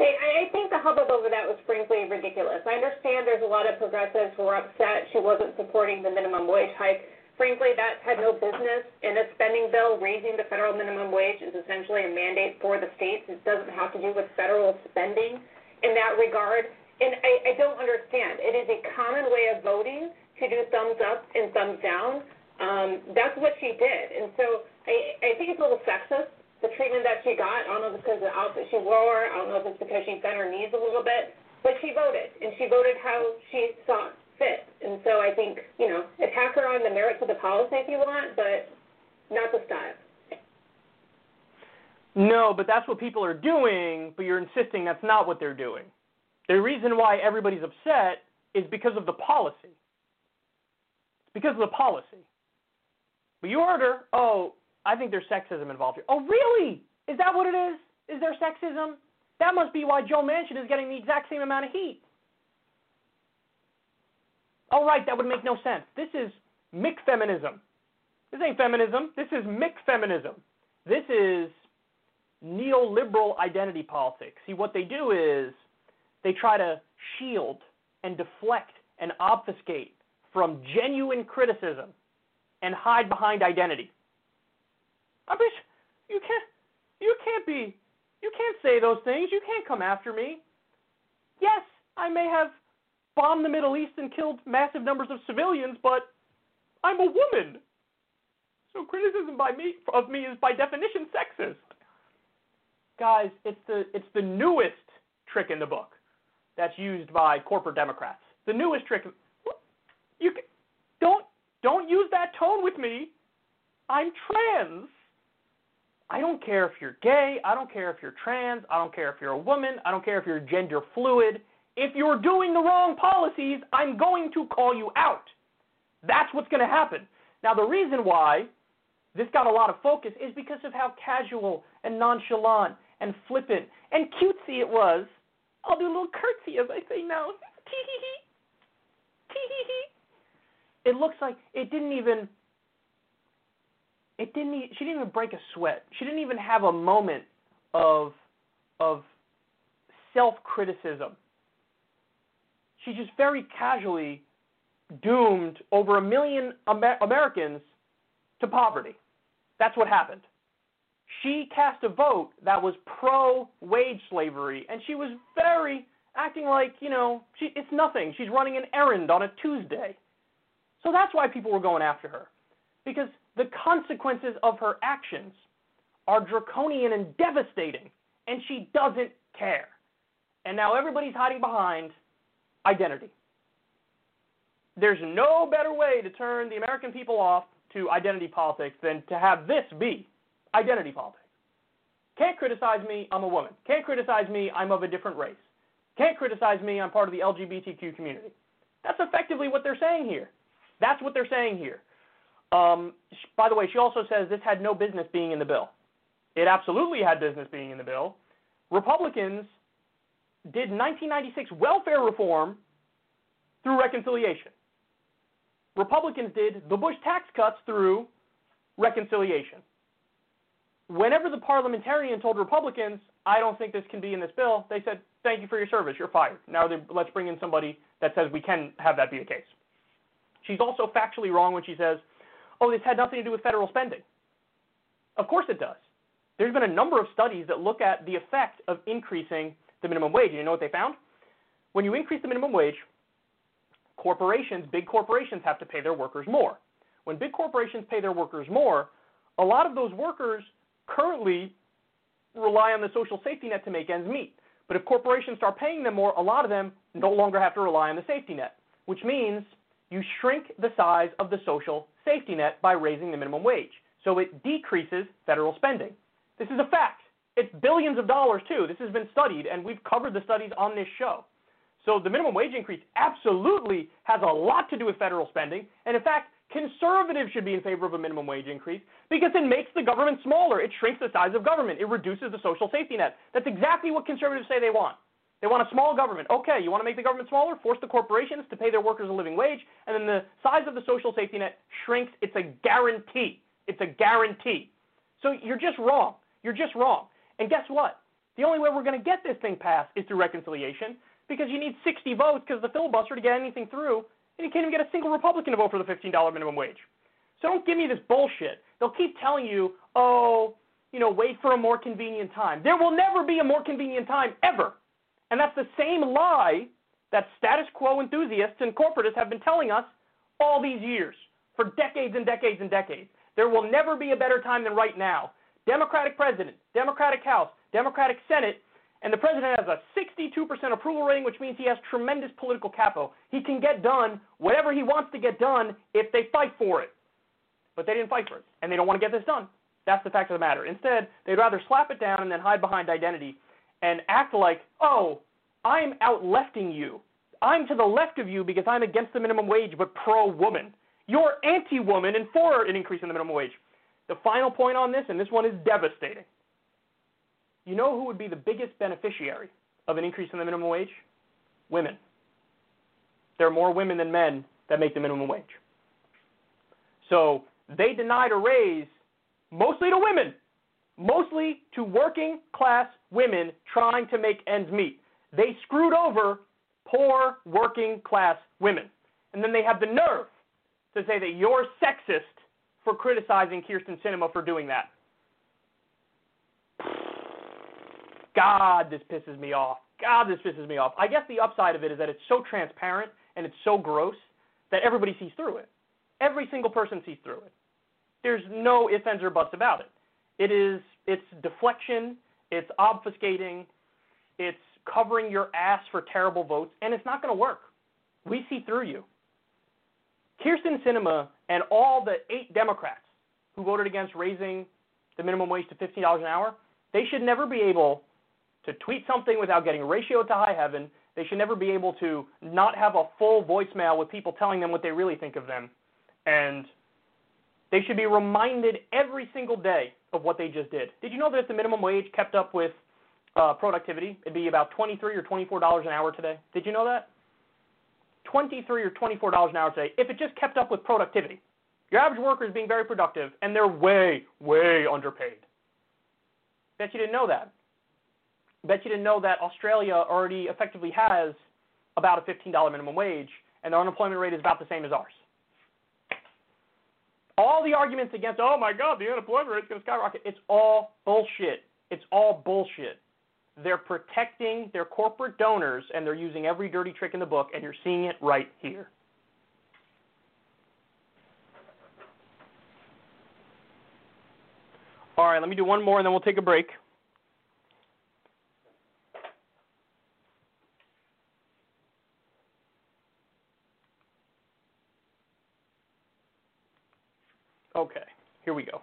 Hey, I think the hubbub over that was frankly ridiculous. I understand there's a lot of progressives who are upset she wasn't supporting the minimum wage hike. Frankly, that had no business in a spending bill. Raising the federal minimum wage is essentially a mandate for the states. It doesn't have to do with federal spending in that regard. And I, I don't understand. It is a common way of voting to do thumbs up and thumbs down. Um, that's what she did. And so I, I think it's a little sexist, the treatment that she got. I don't know if it's because of the outfit she wore. I don't know if it's because she bent her knees a little bit. But she voted, and she voted how she saw fit. And so I think, you know, attack her on the merits of the policy if you want, but not the style. No, but that's what people are doing, but you're insisting that's not what they're doing. The reason why everybody's upset is because of the policy. It's because of the policy. But you heard her, oh, I think there's sexism involved here. Oh, really? Is that what it is? Is there sexism? That must be why Joe Manchin is getting the exact same amount of heat. Oh, right, that would make no sense. This is McFeminism. This ain't feminism. This is McFeminism. This is neoliberal identity politics. See, what they do is they try to shield and deflect and obfuscate from genuine criticism and hide behind identity. I mean, you can't, you can't be, you can't say those things. You can't come after me. Yes, I may have bombed the Middle East and killed massive numbers of civilians, but I'm a woman. So criticism by me of me is by definition sexist. Guys, it's the it's the newest trick in the book that's used by corporate Democrats. The newest trick. You don't don't use that tone with me. I'm trans. I don't care if you're gay. I don't care if you're trans. I don't care if you're a woman. I don't care if you're gender fluid. If you're doing the wrong policies, I'm going to call you out. That's what's going to happen. Now, the reason why this got a lot of focus is because of how casual and nonchalant and flippant and cutesy it was. I'll do a little curtsy as I say no. Tee hee hee. Tee hee hee. It looks like it didn't even. It didn't. She didn't even break a sweat. She didn't even have a moment of of self criticism. She just very casually doomed over a million Amer- Americans to poverty. That's what happened. She cast a vote that was pro wage slavery, and she was very acting like, you know, she, it's nothing. She's running an errand on a Tuesday. So that's why people were going after her. Because the consequences of her actions are draconian and devastating, and she doesn't care. And now everybody's hiding behind identity. There's no better way to turn the American people off to identity politics than to have this be identity politics. Can't criticize me, I'm a woman. Can't criticize me, I'm of a different race. Can't criticize me, I'm part of the LGBTQ community. That's effectively what they're saying here. That's what they're saying here. Um, by the way, she also says this had no business being in the bill. It absolutely had business being in the bill. Republicans did 1996 welfare reform through reconciliation. Republicans did the Bush tax cuts through reconciliation. Whenever the parliamentarian told Republicans, I don't think this can be in this bill, they said, Thank you for your service, you're fired. Now they, let's bring in somebody that says we can have that be the case. She's also factually wrong when she says, Oh, this had nothing to do with federal spending. Of course it does. There's been a number of studies that look at the effect of increasing the minimum wage. And you know what they found? When you increase the minimum wage, corporations, big corporations, have to pay their workers more. When big corporations pay their workers more, a lot of those workers currently rely on the social safety net to make ends meet. But if corporations start paying them more, a lot of them no longer have to rely on the safety net, which means you shrink the size of the social safety net by raising the minimum wage. So it decreases federal spending. This is a fact. It's billions of dollars, too. This has been studied, and we've covered the studies on this show. So the minimum wage increase absolutely has a lot to do with federal spending. And in fact, conservatives should be in favor of a minimum wage increase because it makes the government smaller. It shrinks the size of government. It reduces the social safety net. That's exactly what conservatives say they want. They want a small government. Okay, you want to make the government smaller? Force the corporations to pay their workers a living wage, and then the size of the social safety net shrinks. It's a guarantee. It's a guarantee. So you're just wrong. You're just wrong. And guess what? The only way we're going to get this thing passed is through reconciliation because you need 60 votes because of the filibuster to get anything through, and you can't even get a single Republican to vote for the $15 minimum wage. So don't give me this bullshit. They'll keep telling you, oh, you know, wait for a more convenient time. There will never be a more convenient time ever. And that's the same lie that status quo enthusiasts and corporatists have been telling us all these years, for decades and decades and decades. There will never be a better time than right now. Democratic president, Democratic House, Democratic Senate, and the president has a 62% approval rating, which means he has tremendous political capital. He can get done whatever he wants to get done if they fight for it. But they didn't fight for it, and they don't want to get this done. That's the fact of the matter. Instead, they'd rather slap it down and then hide behind identity and act like, oh, I'm out lefting you. I'm to the left of you because I'm against the minimum wage but pro woman. You're anti woman and for an increase in the minimum wage. The final point on this, and this one is devastating. You know who would be the biggest beneficiary of an increase in the minimum wage? Women. There are more women than men that make the minimum wage. So they denied a raise mostly to women, mostly to working class women trying to make ends meet. They screwed over poor working class women. And then they have the nerve to say that you're sexist for criticizing Kyrsten Sinema for doing that. God, this pisses me off. God, this pisses me off. I guess the upside of it is that it's so transparent and it's so gross that everybody sees through it. Every single person sees through it. There's no ifs, ands, or buts about it. It is it's deflection, it's obfuscating, it's covering your ass for terrible votes, and it's not going to work. We see through you. Kyrsten Sinema and all the eight Democrats who voted against raising the minimum wage to $15 an hour, they should never be able to tweet something without getting ratioed to high heaven. They should never be able to not have a full voicemail with people telling them what they really think of them. And they should be reminded every single day of what they just did. Did you know that if the minimum wage kept up with uh, productivity. It'd be about 23 or 24 dollars an hour today. Did you know that? 23 or 24 dollars an hour today if it just kept up with productivity. Your average worker is being very productive, and they're way, way underpaid. Bet you didn't know that. Bet you didn't know that Australia already effectively has about a $15 minimum wage, and their unemployment rate is about the same as ours. All the arguments against, oh my God, the unemployment rate is going to skyrocket, it's all bullshit. It's all bullshit. They're protecting their corporate donors, and they're using every dirty trick in the book, and you're seeing it right here. All right, let me do one more, and then we'll take a break. Okay, here we go.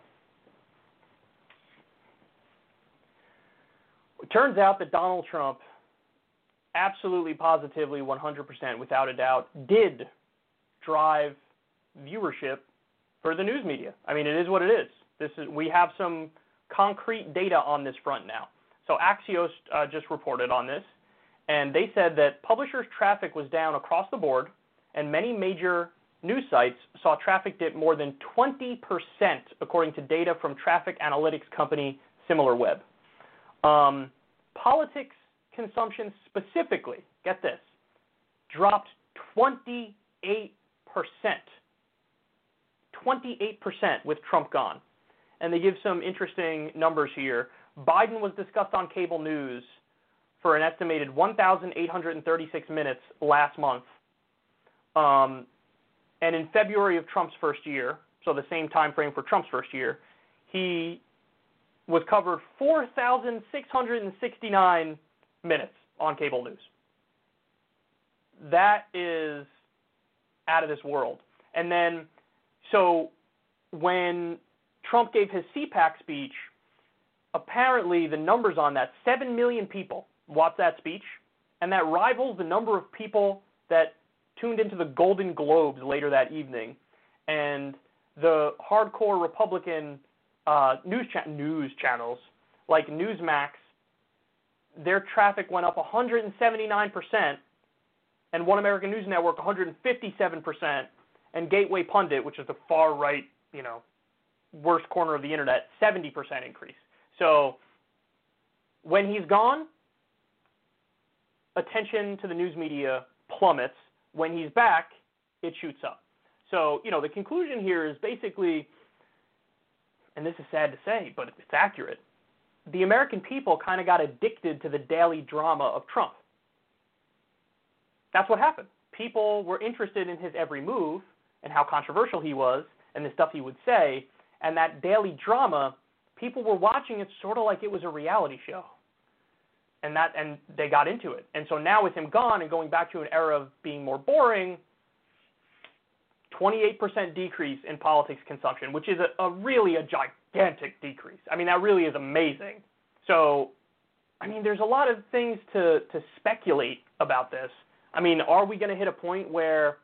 It turns out that Donald Trump, absolutely positively, 100%, without a doubt, did drive viewership for the news media. I mean, it is what it is. This is we have some concrete data on this front now. So Axios uh, just reported on this, and they said that publishers' traffic was down across the board, and many major news sites saw traffic dip more than 20%, according to data from traffic analytics company SimilarWeb. Um, politics consumption specifically, get this, dropped 28%. 28% with Trump gone. And they give some interesting numbers here. Biden was discussed on cable news for an estimated 1,836 minutes last month. Um, and in February of Trump's first year, so the same time frame for Trump's first year, he was covered 4,669 minutes on cable news. That is out of this world. And then, so when Trump gave his CPAC speech, apparently the numbers on that 7 million people watched that speech, and that rivals the number of people that tuned into the Golden Globes later that evening. And the hardcore Republican uh, news cha- news channels like Newsmax, their traffic went up 179 percent, and One American News Network 157 percent, and Gateway Pundit, which is the far right, you know, worst corner of the internet, 70 percent increase. So when he's gone, attention to the news media plummets. When he's back, it shoots up. So, you know, the conclusion here is basically and this is sad to say, but it's accurate, the American people kind of got addicted to the daily drama of Trump. That's what happened. People were interested in his every move and how controversial he was and the stuff he would say, and that daily drama, people were watching it sort of like it was a reality show. And that and they got into it. And so now with him gone and going back to an era of being more boring, 28% decrease in politics consumption, which is a, a really a gigantic decrease. I mean, that really is amazing. So, I mean, there's a lot of things to, to speculate about this. I mean, are we going to hit a point where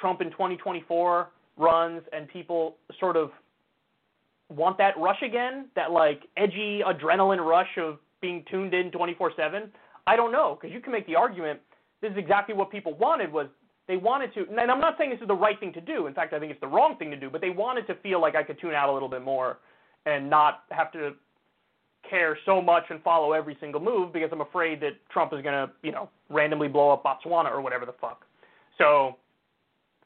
Trump in 2024 runs and people sort of want that rush again, that like edgy adrenaline rush of being tuned in 24/7? I don't know because you can make the argument this is exactly what people wanted was they wanted to, and I'm not saying this is the right thing to do. In fact, I think it's the wrong thing to do. But they wanted to feel like I could tune out a little bit more and not have to care so much and follow every single move because I'm afraid that Trump is going to, you know, randomly blow up Botswana or whatever the fuck. So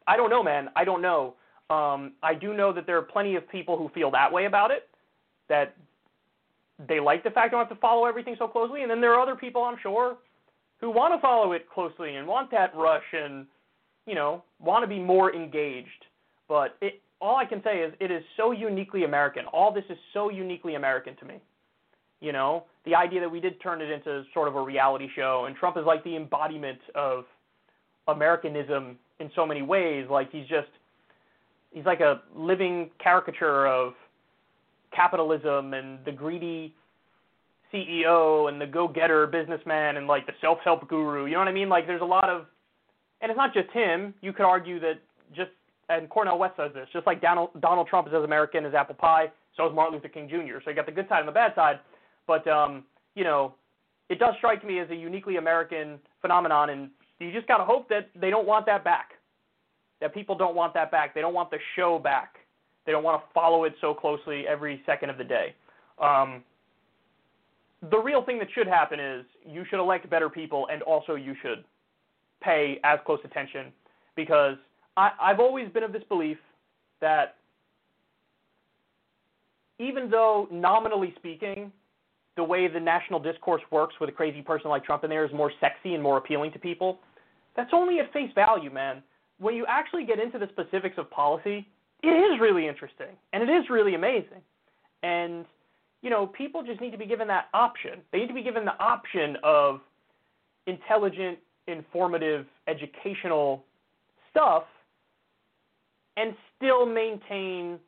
I don't know, man. I don't know. Um, I do know that there are plenty of people who feel that way about it, that they like the fact they don't have to follow everything so closely, and then there are other people, I'm sure, who want to follow it closely and want that rush and you know, want to be more engaged. But it, all I can say is it is so uniquely American. All this is so uniquely American to me. You know, the idea that we did turn it into sort of a reality show, and Trump is like the embodiment of Americanism in so many ways. Like he's just, he's like a living caricature of capitalism and the greedy CEO and the go-getter businessman and like the self-help guru. You know what I mean? Like there's a lot of and it's not just him. You could argue that just and Cornel West says this, just like Donald, Donald Trump is as American as apple pie, so is Martin Luther King Jr. So you got the good side and the bad side, but um, you know it does strike me as a uniquely American phenomenon, and you just gotta hope that they don't want that back. That people don't want that back. They don't want the show back. They don't want to follow it so closely every second of the day. Um, the real thing that should happen is you should elect better people, and also you should pay as close attention because I, I've always been of this belief that even though nominally speaking, the way the national discourse works with a crazy person like Trump in there is more sexy and more appealing to people, that's only at face value, man. When you actually get into the specifics of policy, it is really interesting and it is really amazing. And you know, people just need to be given that option. They need to be given the option of intelligent, informative, educational stuff and still maintain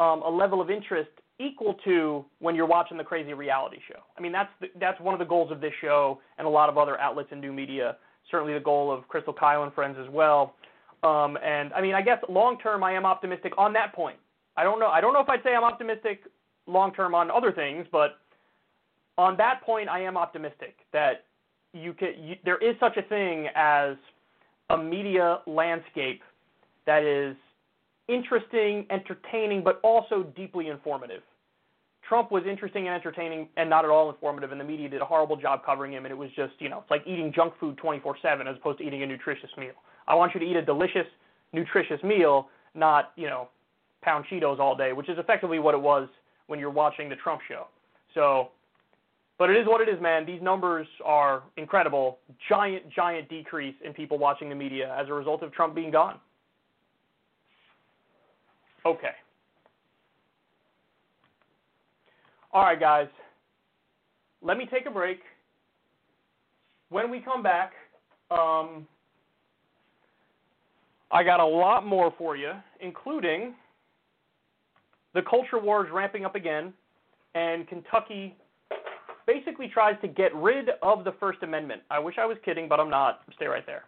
um, a level of interest equal to when you're watching the crazy reality show. I mean, that's the, that's one of the goals of this show and a lot of other outlets and new media. Certainly, the goal of Krystal Kyle and friends as well. Um, and I mean, I guess long term, I am optimistic on that point. I don't know. I don't know if I'd say I'm optimistic long term on other things, but on that point, I am optimistic that you can. You, there is such a thing as a media landscape that is interesting, entertaining, but also deeply informative. Trump was interesting and entertaining and not at all informative, and the media did a horrible job covering him, and it was just, you know, it's like eating junk food 24 7 as opposed to eating a nutritious meal. I want you to eat a delicious, nutritious meal, not, you know, pound Cheetos all day, which is effectively what it was when you're watching the Trump show. So, but it is what it is, man. These numbers are incredible. Giant, giant decrease in people watching the media as a result of Trump being gone. Okay. All right, guys. Let me take a break. When we come back, um, I got a lot more for you, including the culture wars ramping up again, and Kentucky basically tries to get rid of the First Amendment. I wish I was kidding, but I'm not. Stay right there.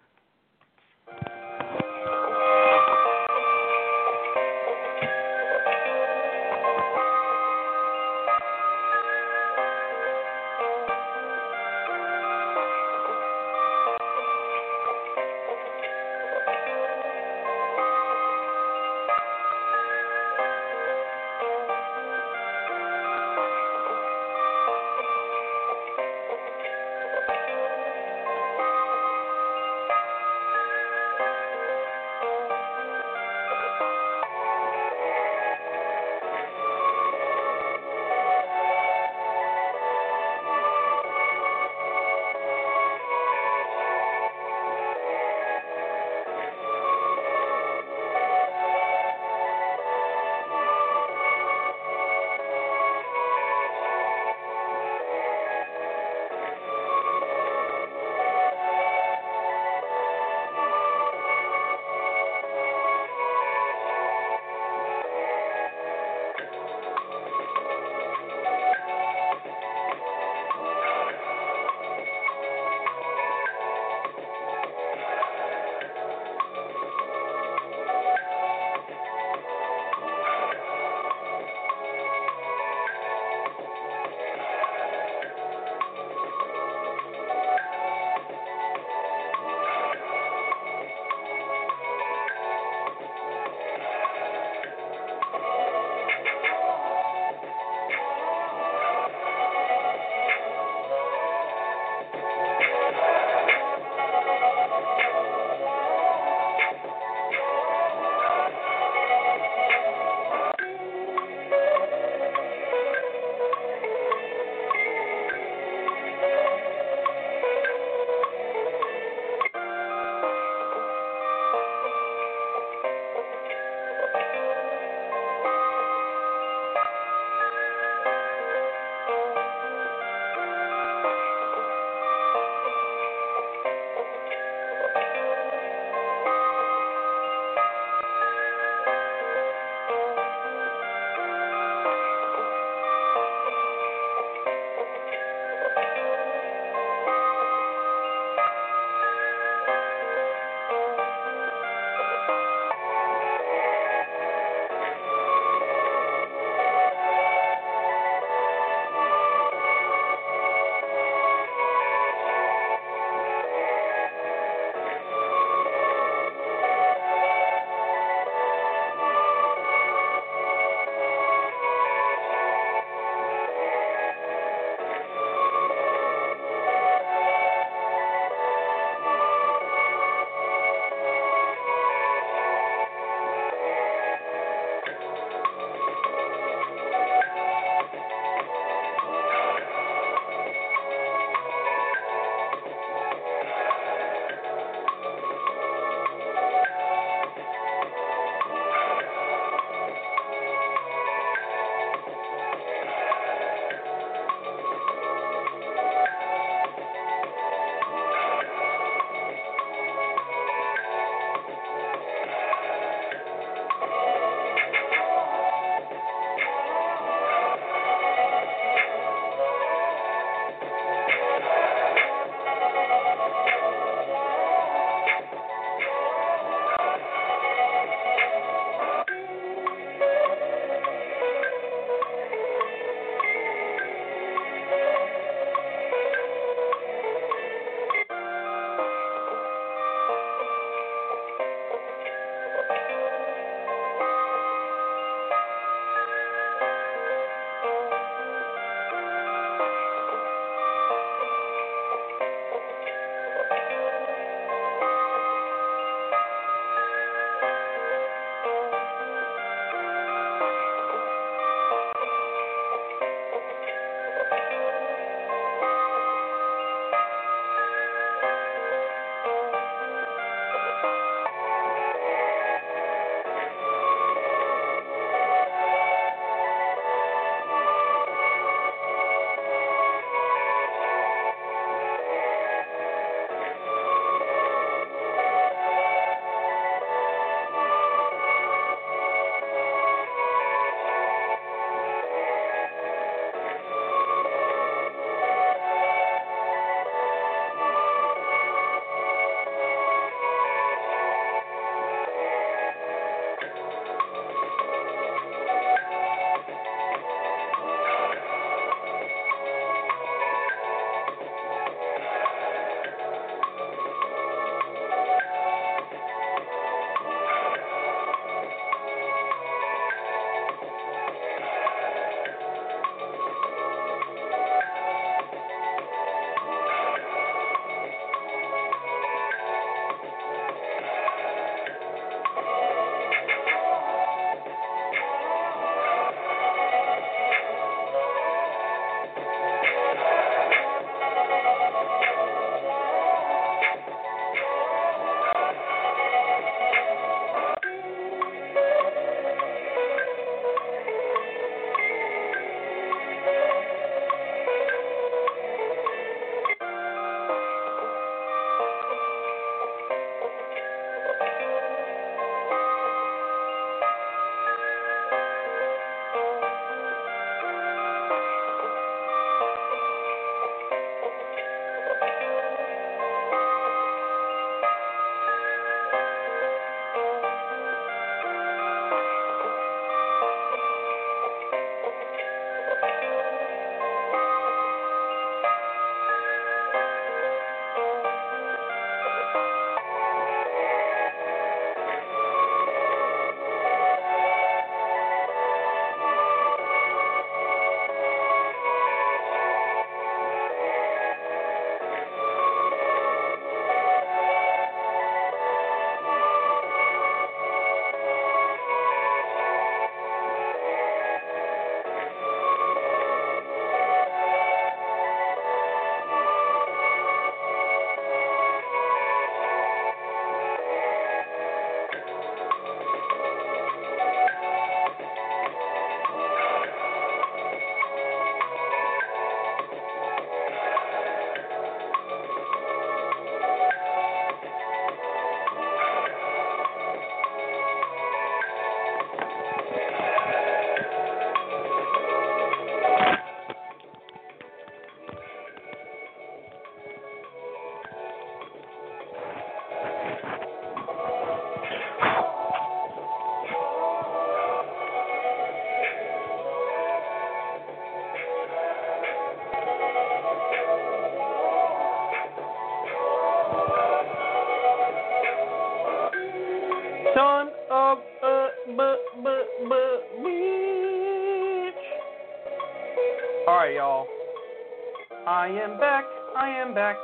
Am back.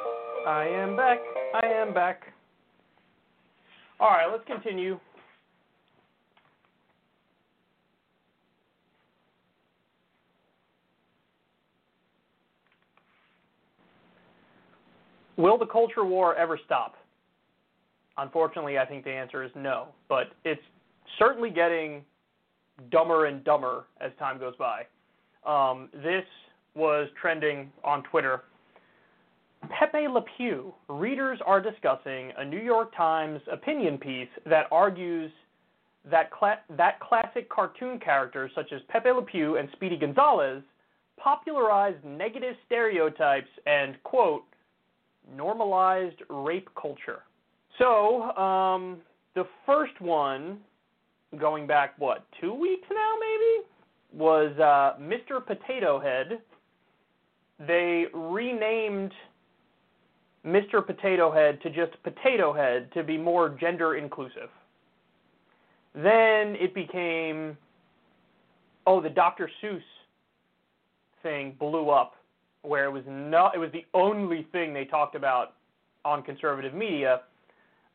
I am back. I am back. All right, let's continue. Will the culture war ever stop? Unfortunately, I think the answer is no, but it's certainly getting dumber and dumber as time goes by. Um, this was trending on Twitter. Pepe Le Pew. Readers are discussing a New York Times opinion piece that argues that cla- that classic cartoon characters such as Pepe Le Pew and Speedy Gonzales popularized negative stereotypes and quote normalized rape culture. So, um, the first one, going back what two weeks now, maybe, was uh, Mr. Potato Head. They renamed Mr. Potato Head to just Potato Head to be more gender inclusive. Then it became, oh, the Dr. Seuss thing blew up, where it was not, it was the only thing they talked about on conservative media.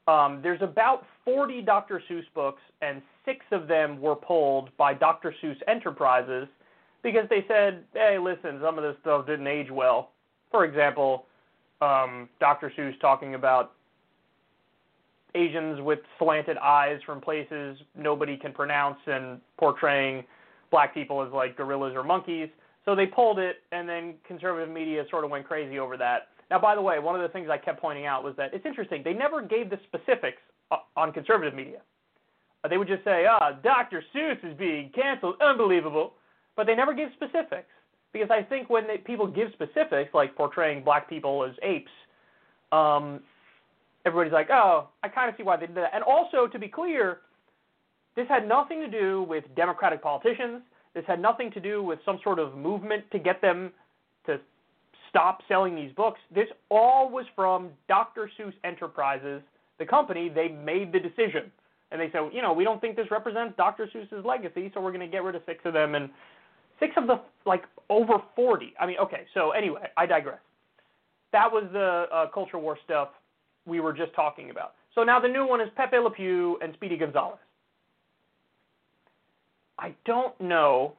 Um, there's about 40 Dr. Seuss books, and six of them were pulled by Dr. Seuss Enterprises because they said, hey, listen, some of this stuff didn't age well. For example, um, Dr. Seuss talking about Asians with slanted eyes from places nobody can pronounce and portraying black people as like gorillas or monkeys. So they pulled it, and then conservative media sort of went crazy over that. Now, by the way, one of the things I kept pointing out was that it's interesting. They never gave the specifics on conservative media. Uh, they would just say, ah, Dr. Seuss is being canceled. Unbelievable. But they never give specifics. Because I think when they, people give specifics, like portraying black people as apes, um, everybody's like, oh, I kind of see why they did that. And also, to be clear, this had nothing to do with Democratic politicians. This had nothing to do with some sort of movement to get them to stop selling these books. This all was from Dr. Seuss Enterprises, the company. They made the decision. And they said, you know, we don't think this represents Dr. Seuss's legacy, so we're going to get rid of six of them. And six of the, like, over 40. I mean, okay, so anyway, I digress. That was the uh, culture war stuff we were just talking about. So now the new one is Pepe Le Pew and Speedy Gonzales. I don't know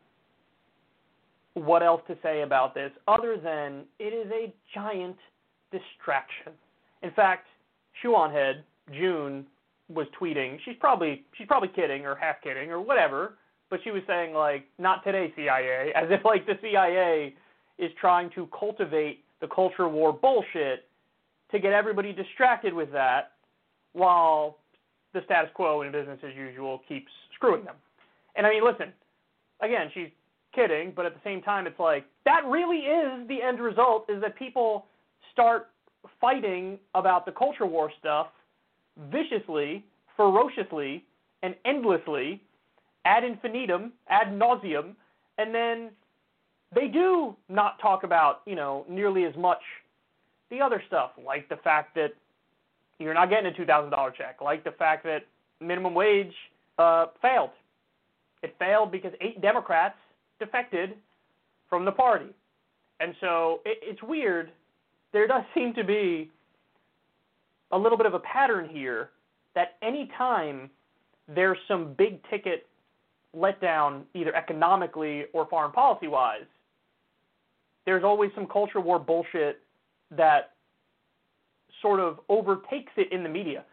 what else to say about this other than it is a giant distraction. In fact, Shoe on Head, June, was tweeting. She's probably she's probably kidding or half kidding or whatever, but she was saying like, "Not today, CIA," as if like the CIA is trying to cultivate the culture war bullshit to get everybody distracted with that, while the status quo and business as usual keeps screwing them. And I mean, listen, again, she's kidding, but at the same time, it's like that really is the end result: is that people start fighting about the culture war stuff viciously, ferociously, and endlessly, ad infinitum, ad nauseum, and then they do not talk about, you know, nearly as much the other stuff, like the fact that you're not getting a $2,000 check, like the fact that minimum wage uh, failed. It failed because eight Democrats defected from the party. And so it, it's weird. There does seem to be a little bit of a pattern here that any time there's some big ticket letdown, either economically or foreign policy wise, there's always some culture war bullshit that sort of overtakes it in the media.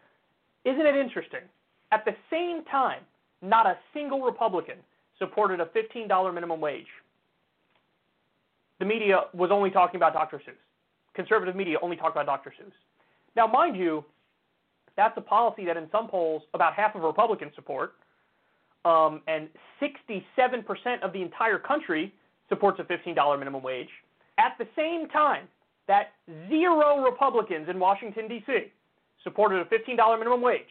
Isn't it interesting? At the same time, not a single Republican supported a $15 minimum wage. The media was only talking about Dr. Seuss. Conservative media only talked about Dr. Seuss. Now, mind you, that's a policy that in some polls about half of Republicans support, um, and 67% of the entire country supports a $15 minimum wage. At the same time, that zero Republicans in Washington, D.C. supported a $15 minimum wage.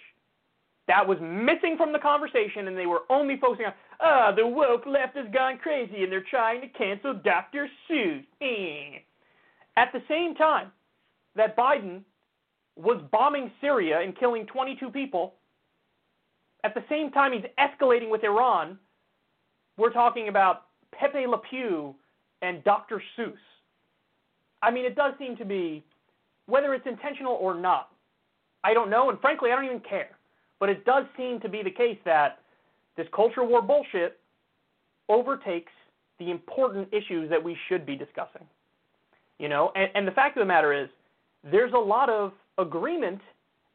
That was missing from the conversation, and they were only focusing on, ah, oh, the woke left has gone crazy and they're trying to cancel Dr. Seuss. At the same time that Biden was bombing Syria and killing 22 people, at the same time he's escalating with Iran, we're talking about Pepe Le Pew and Dr. Seuss. I mean, it does seem to be, whether it's intentional or not, I don't know, and frankly, I don't even care. But it does seem to be the case that this culture war bullshit overtakes the important issues that we should be discussing. You know, and, and the fact of the matter is, there's a lot of agreement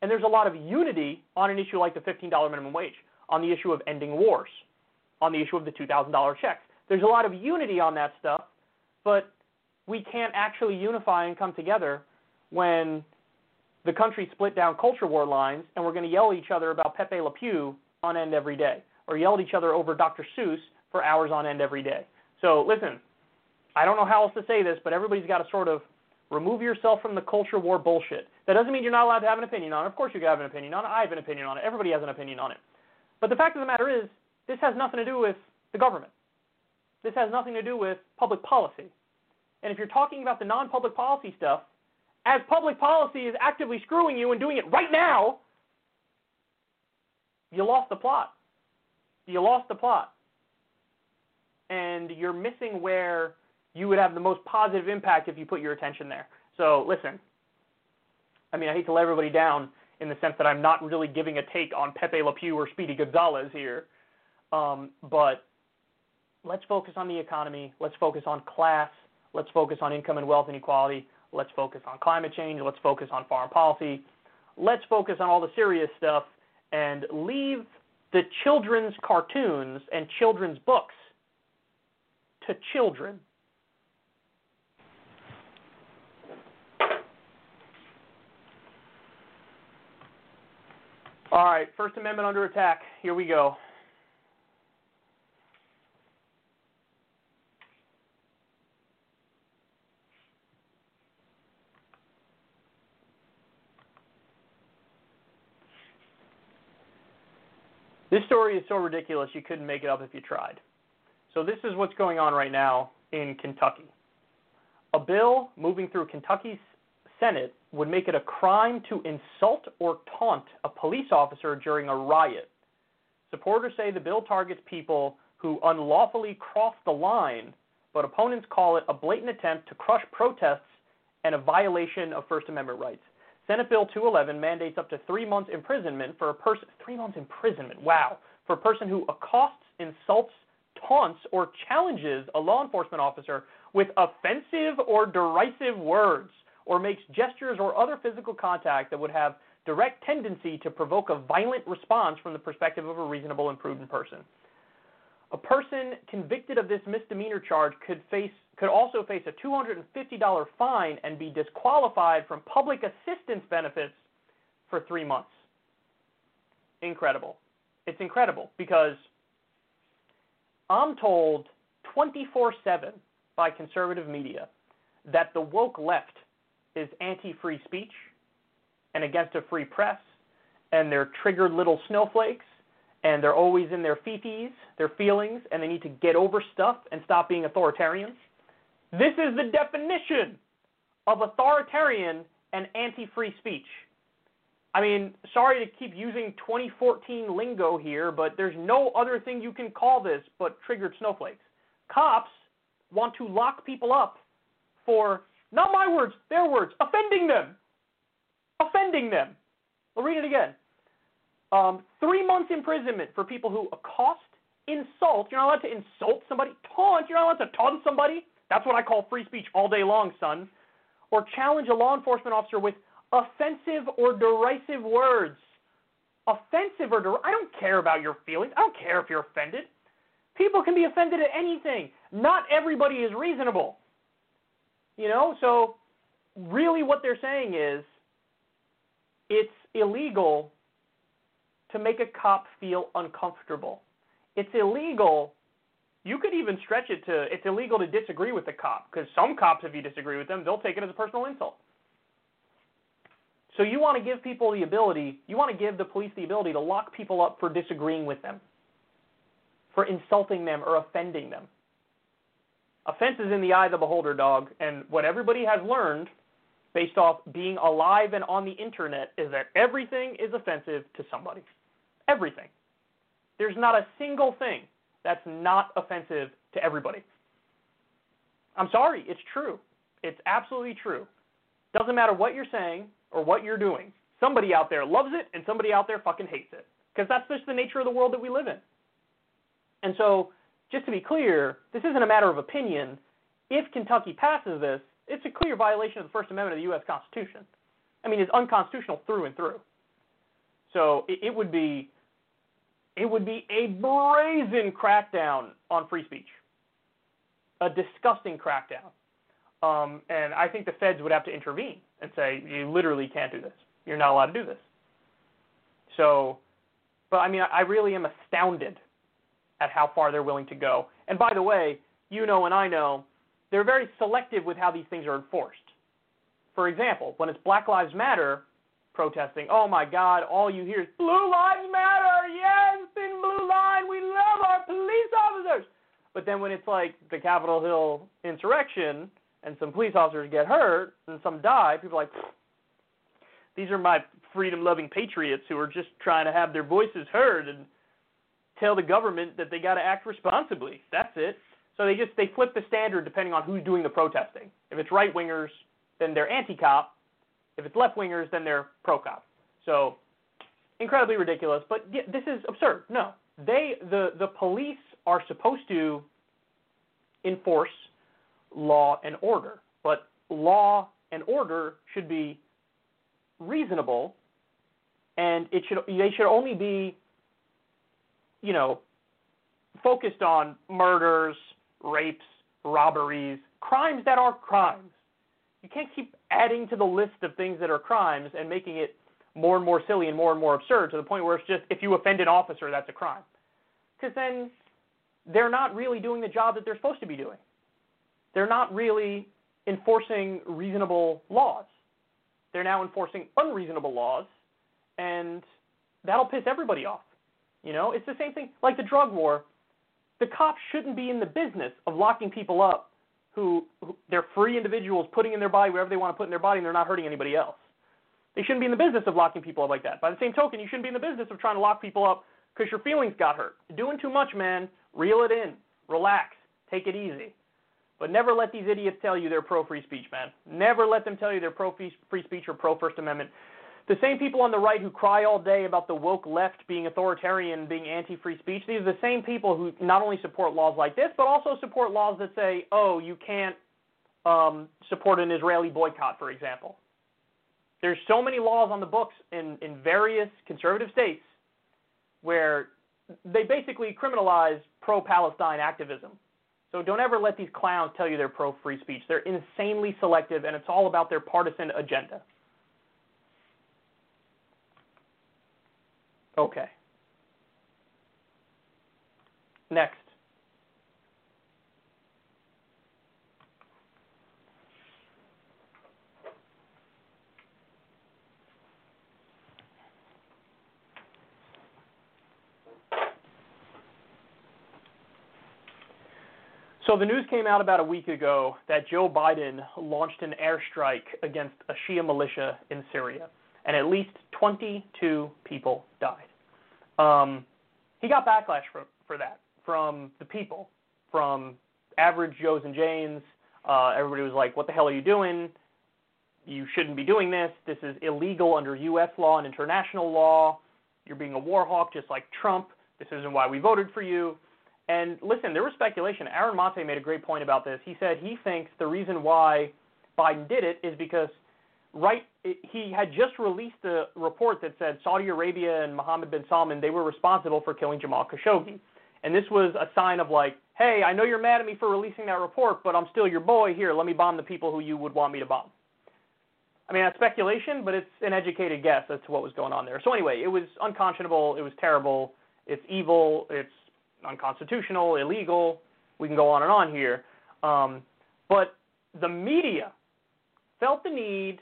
and there's a lot of unity on an issue like the $15 minimum wage, on the issue of ending wars, on the issue of the $2,000 checks. There's a lot of unity on that stuff, but we can't actually unify and come together when the country split down culture war lines and we're going to yell at each other about Pepe Le Pew on end every day, or yell at each other over Dr. Seuss for hours on end every day. So listen, I don't know how else to say this, but everybody's got to sort of remove yourself from the culture war bullshit. That doesn't mean you're not allowed to have an opinion on it. Of course you can have an opinion on it. I have an opinion on it. Everybody has an opinion on it. But the fact of the matter is, this has nothing to do with the government. This has nothing to do with public policy. And if you're talking about the non-public policy stuff, as public policy is actively screwing you and doing it right now, you lost the plot. You lost the plot. And you're missing where you would have the most positive impact if you put your attention there. So listen, I mean, I hate to let everybody down in the sense that I'm not really giving a take on Pepe Le Pew or Speedy Gonzales here, um, but let's focus on the economy. Let's focus on class. Let's focus on income and wealth inequality. Let's focus on climate change. Let's focus on foreign policy. Let's focus on all the serious stuff and leave the children's cartoons and children's books to children. All right, First Amendment under attack. Here we go. This story is so ridiculous you couldn't make it up if you tried. So this is what's going on right now in Kentucky. A bill moving through Kentucky's Senate would make it a crime to insult or taunt a police officer during a riot. Supporters say the bill targets people who unlawfully cross the line, but opponents call it a blatant attempt to crush protests and a violation of First Amendment rights. Senate Bill 211 mandates up to three months imprisonment for a person. Three months imprisonment. Wow. For a person who accosts, insults, taunts, or challenges a law enforcement officer with offensive or derisive words, or makes gestures or other physical contact that would have direct tendency to provoke a violent response from the perspective of a reasonable and prudent person. A person convicted of this misdemeanor charge could face could also face a $250 fine and be disqualified from public assistance benefits for 3 months. Incredible. It's incredible because I'm told 24/7 by conservative media that the woke left is anti-free speech and against a free press and they're triggered little snowflakes and they're always in their fifis, their feelings, and they need to get over stuff and stop being authoritarians. This is the definition of authoritarian and anti-free speech. I mean, sorry to keep using 2014 lingo here, but there's no other thing you can call this but triggered snowflakes. Cops want to lock people up for, not my words, their words, offending them. Offending them. I'll read it again. Um, three months imprisonment for people who accost, insult. You're not allowed to insult somebody. Taunt. You're not allowed to taunt somebody. That's what I call free speech all day long, son. Or challenge a law enforcement officer with offensive or derisive words. Offensive or der- I don't care about your feelings. I don't care if you're offended. People can be offended at anything. Not everybody is reasonable. You know, so really what they're saying is it's illegal to make a cop feel uncomfortable. It's illegal. You could even stretch it to it's illegal to disagree with the cop because some cops, if you disagree with them, they'll take it as a personal insult. So you want to give people the ability, you want to give the police the ability to lock people up for disagreeing with them, for insulting them or offending them. Offense is in the eye of the beholder, dog, and what everybody has learned based off being alive and on the internet is that everything is offensive to somebody. Everything. There's not a single thing that's not offensive to everybody. I'm sorry, it's true. It's absolutely true. Doesn't matter what you're saying or what you're doing. Somebody out there loves it and somebody out there fucking hates it. Because that's just the nature of the world that we live in. And so, just to be clear, this isn't a matter of opinion. If Kentucky passes this, it's a clear violation of the First Amendment of the U.S. Constitution. I mean, it's unconstitutional through and through. So it, it would be it would be a brazen crackdown on free speech, a disgusting crackdown. Um, and I think the feds would have to intervene and say, you literally can't do this. You're not allowed to do this. So, but I mean, I really am astounded at how far they're willing to go. And by the way, you know and I know, they're very selective with how these things are enforced. For example, when it's Black Lives Matter protesting, oh my God, all you hear is Blue Lives Matter, yes, in Blue Line, we love our police officers. But then when it's like the Capitol Hill insurrection and some police officers get hurt and some die, people are like, these are my freedom loving patriots who are just trying to have their voices heard and tell the government that they got to act responsibly. That's it. So they just they flip the standard depending on who's doing the protesting. If it's right wingers, then they're anti-cop. If it's left wingers, then they're pro-cop. So incredibly ridiculous, but yeah, this is absurd. No, they the the police are supposed to enforce law and order, but law and order should be reasonable, and it should they should only be, you know, focused on murders, rapes, robberies, crimes that are crimes. You can't keep adding to the list of things that are crimes and making it more and more silly and more and more absurd to the point where it's just if you offend an officer, that's a crime. Because then they're not really doing the job that they're supposed to be doing. They're not really enforcing reasonable laws. They're now enforcing unreasonable laws, and that'll piss everybody off. You know, it's the same thing like the drug war. The cops shouldn't be in the business of locking people up who, who they're free individuals putting in their body whatever they want to put in their body and they're not hurting anybody else. They shouldn't be in the business of locking people up like that. By the same token, you shouldn't be in the business of trying to lock people up because your feelings got hurt. You're doing too much, man. Reel it in. Relax. Take it easy. But never let these idiots tell you they're pro free speech, man. Never let them tell you they're pro free speech or pro First Amendment. The same people on the right who cry all day about the woke left being authoritarian, being anti free speech, these are the same people who not only support laws like this, but also support laws that say, oh, you can't um, support an Israeli boycott, for example. There's so many laws on the books in, in various conservative states where they basically criminalize pro Palestine activism. So don't ever let these clowns tell you they're pro free speech. They're insanely selective, and it's all about their partisan agenda. Okay. Next. So the news came out about a week ago that Joe Biden launched an airstrike against a Shia militia in Syria, and at least 22 people died. Um, he got backlash for, for that from the people, from average Joes and Janes. Uh, everybody was like, "What the hell are you doing? You shouldn't be doing this. This is illegal under U.S. law and international law. You're being a war hawk just like Trump. This isn't why we voted for you." And listen, there was speculation. Aaron Maté made a great point about this. He said he thinks the reason why Biden did it is because right he had just released a report that said Saudi Arabia and Mohammed bin Salman they were responsible for killing Jamal Khashoggi. And this was a sign of like, hey, I know you're mad at me for releasing that report, but I'm still your boy. Here, let me bomb the people who you would want me to bomb. I mean, that's speculation, but it's an educated guess as to what was going on there. So anyway, it was unconscionable. It was terrible. It's evil. It's unconstitutional, illegal. We can go on and on here. Um, but the media felt the need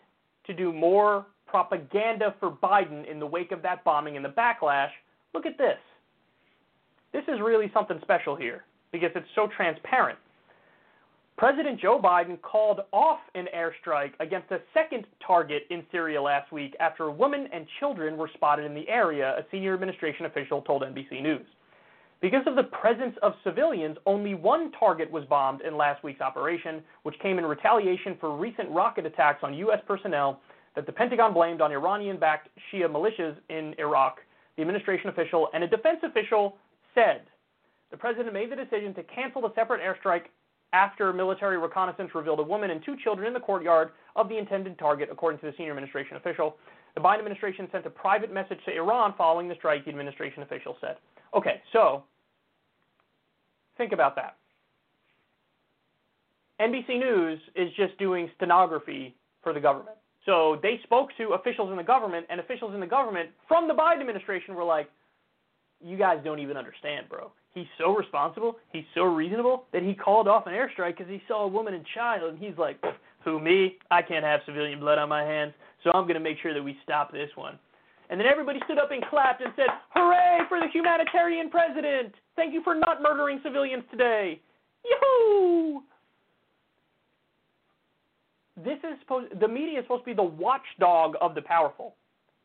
to do more propaganda for Biden in the wake of that bombing and the backlash. Look at this. This is really something special here because it's so transparent. President Joe Biden called off an airstrike against a second target in Syria last week after women and children were spotted in the area, a senior administration official told NBC News. Because of the presence of civilians, only one target was bombed in last week's operation, which came in retaliation for recent rocket attacks on U.S. personnel that the Pentagon blamed on Iranian backed Shia militias in Iraq, the administration official and a defense official said. The president made the decision to cancel the separate airstrike after military reconnaissance revealed a woman and two children in the courtyard of the intended target, according to the senior administration official. The Biden administration sent a private message to Iran following the strike, the administration official said. Okay, so think about that. NBC News is just doing stenography for the government. So they spoke to officials in the government, and officials in the government from the Biden administration were like, you guys don't even understand, bro. He's so responsible, he's so reasonable that he called off an airstrike because he saw a woman and child, and he's like, who, me? I can't have civilian blood on my hands, so I'm going to make sure that we stop this one. And then everybody stood up and clapped and said, Hooray for the humanitarian president! Thank you for not murdering civilians today! Yoo-hoo! This is supposed the media is supposed to be the watchdog of the powerful.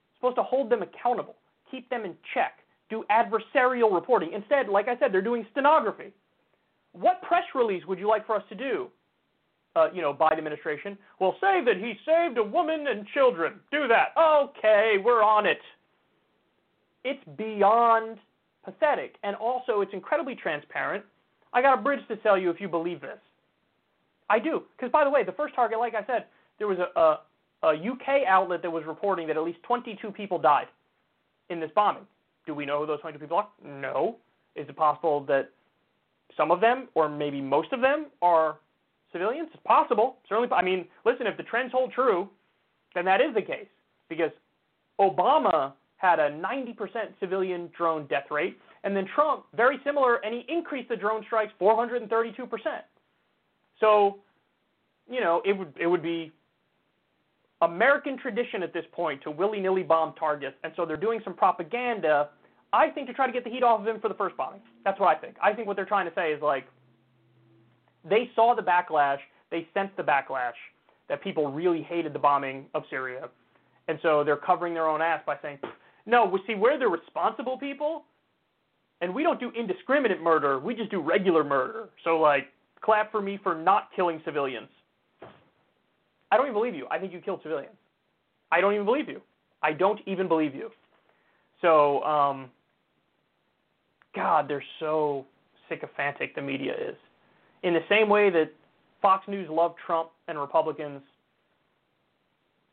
It's supposed to hold them accountable, keep them in check, do adversarial reporting. Instead, like I said, they're doing stenography. What press release would you like for us to do? Uh, you know, Biden administration. will say that he saved a woman and children. Do that. Okay, we're on it. It's beyond pathetic, and also it's incredibly transparent. I got a bridge to sell you if you believe this. I do, because by the way, the first target, like I said, there was a, a, a UK outlet that was reporting that at least 22 people died in this bombing. Do we know who those 22 people are? No. Is it possible that some of them, or maybe most of them, are civilians? It's possible. Certainly. I mean, listen, if the trends hold true, then that is the case because Obama had a 90% civilian drone death rate, and then Trump, very similar, and he increased the drone strikes 432%. So, you know, it would it would be American tradition at this point to willy-nilly bomb targets, and so they're doing some propaganda. I think to try to get the heat off of him for the first bombing. That's what I think. I think what they're trying to say is like they saw the backlash, they sensed the backlash that people really hated the bombing of Syria, and so they're covering their own ass by saying, "No, we see we're the responsible people, and we don't do indiscriminate murder. We just do regular murder. So like, clap for me for not killing civilians." I don't even believe you. I think you killed civilians. I don't even believe you. I don't even believe you. So, um, God, they're so sycophantic, the media is. In the same way that Fox News loved Trump and Republicans,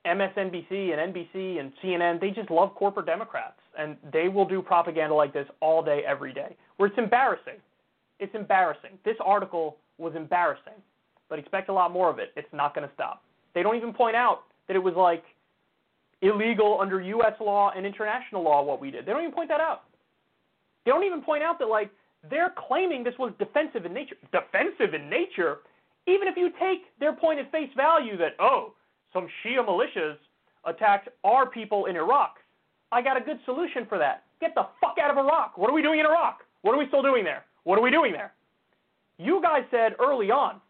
MSNBC and NBC and CNN, they just love corporate Democrats. And they will do propaganda like this all day, every day, where it's embarrassing. It's embarrassing. This article was embarrassing, but expect a lot more of it. It's not going to stop. They don't even point out that it was like illegal under U.S. law and international law what we did. They don't even point that out. They don't even point out that like they're claiming this was defensive in nature. Defensive in nature, even if you take their point at face value that oh, some Shia militias attacked our people in Iraq. I got a good solution for that. Get the fuck out of Iraq. What are we doing in Iraq? What are we still doing there? What are we doing there? You guys said early on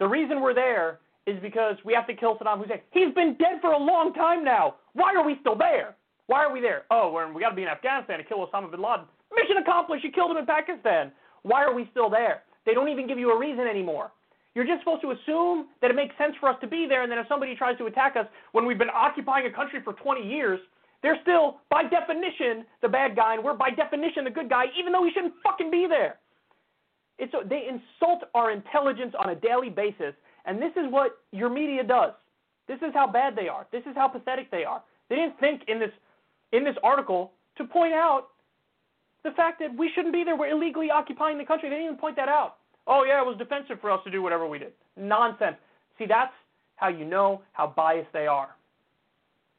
the reason we're there is because we have to kill Saddam Hussein. He's been dead for a long time now. Why are we still there? Why are we there? Oh, we got to be in Afghanistan to kill Osama bin Laden. Mission accomplished. You killed him in Pakistan. Why are we still there? They don't even give you a reason anymore. You're just supposed to assume that it makes sense for us to be there, and then if somebody tries to attack us when we've been occupying a country for 20 years, they're still, by definition, the bad guy, and we're by definition the good guy, even though we shouldn't fucking be there. It's a, they insult our intelligence on a daily basis, and this is what your media does. This is how bad they are. This is how pathetic they are. They didn't think in this in this article to point out the fact that we shouldn't be there. We're illegally occupying the country. They didn't even point that out. Oh yeah, it was defensive for us to do whatever we did. Nonsense. See, that's how you know how biased they are.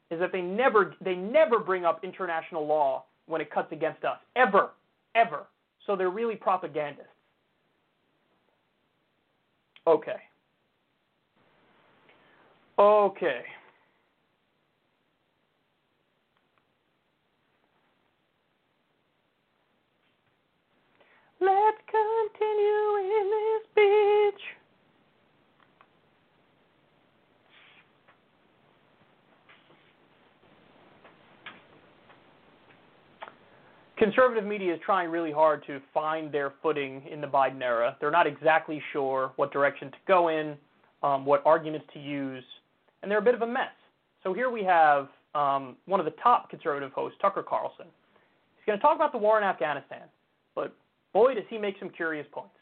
Is that they never they never bring up international law when it cuts against us. Ever. Ever. So they're really propagandists. Okay. Okay. Let's continue in this bitch. conservative media is trying really hard to find their footing in the Biden era. They're not exactly sure what direction to go in, um, what arguments to use, and they're a bit of a mess. So here we have um, one of the top conservative hosts, Tucker Carlson. He's going to talk about the war in Afghanistan, boy, does he make some curious points.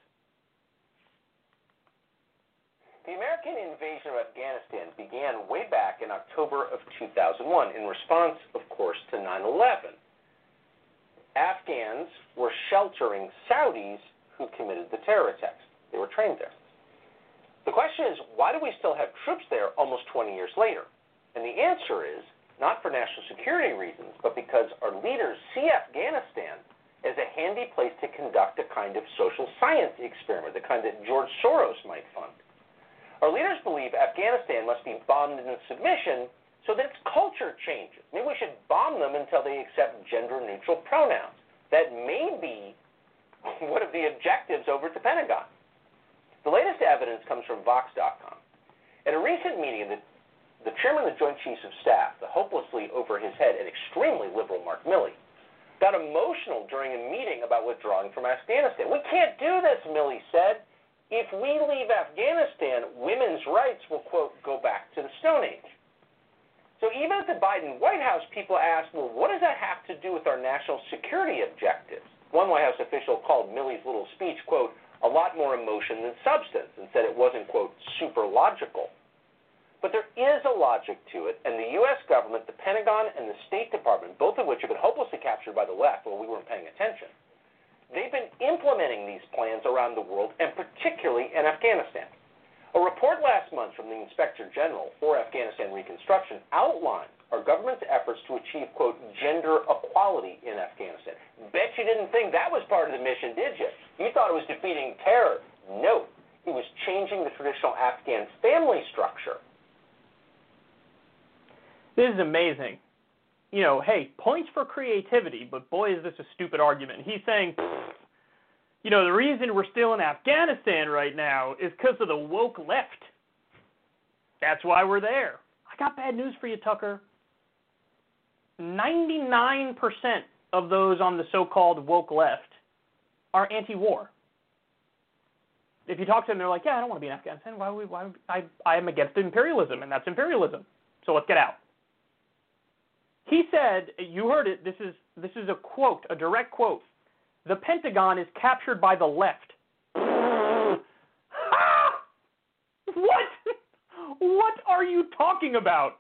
The American invasion of Afghanistan began way back in October of 2001 in response, of course, to 9 11. Afghans were sheltering Saudis who committed the terror attacks. They were trained there. The question is, why do we still have troops there almost 20 years later? And the answer is not for national security reasons, but because our leaders see Afghanistan as a handy place to conduct a kind of social science experiment, the kind that George Soros might fund. Our leaders believe Afghanistan must be bombed into submission so that its culture changes. Maybe we should bomb them until they accept gender neutral pronouns. That may be one of the objectives over at the Pentagon. The latest evidence comes from Vox.com. At a recent meeting, the, the chairman of the Joint Chiefs of Staff, the hopelessly over his head and extremely liberal Mark Milley, got emotional during a meeting about withdrawing from Afghanistan. We can't do this, Milley said. If we leave Afghanistan, women's rights will, quote, go back to the Stone Age. So even at the Biden White House, people asked, well, what does that have to do with our national security objectives? One White House official called Milley's little speech, quote, a lot more emotion than substance, and said it wasn't, quote, super logical. But there is a logic to it, and the U.S. government, the Pentagon, and the State Department, both of which have been hopelessly captured by the left while we weren't paying attention, They've been implementing these plans around the world, and particularly in Afghanistan. A report last month from the Inspector General for Afghanistan Reconstruction outlined our government's efforts to achieve, quote, gender equality in Afghanistan. Bet you didn't think that was part of the mission, did you? You thought it was defeating terror. No, it was changing the traditional Afghan family structure. This is amazing you know, hey, points for creativity, but boy, is this a stupid argument. He's saying, you know, the reason we're still in Afghanistan right now is because of the woke left. That's why we're there. I got bad news for you, Tucker. 99% of those on the so called woke left are anti war. If you talk to them, they're like, yeah, I don't want to be in Afghanistan. Why would we, why, I, I am against imperialism, and that's imperialism. So let's get out. He said, you heard it, this is, this is a quote, a direct quote. The Pentagon is captured by the left. what? What are you talking about?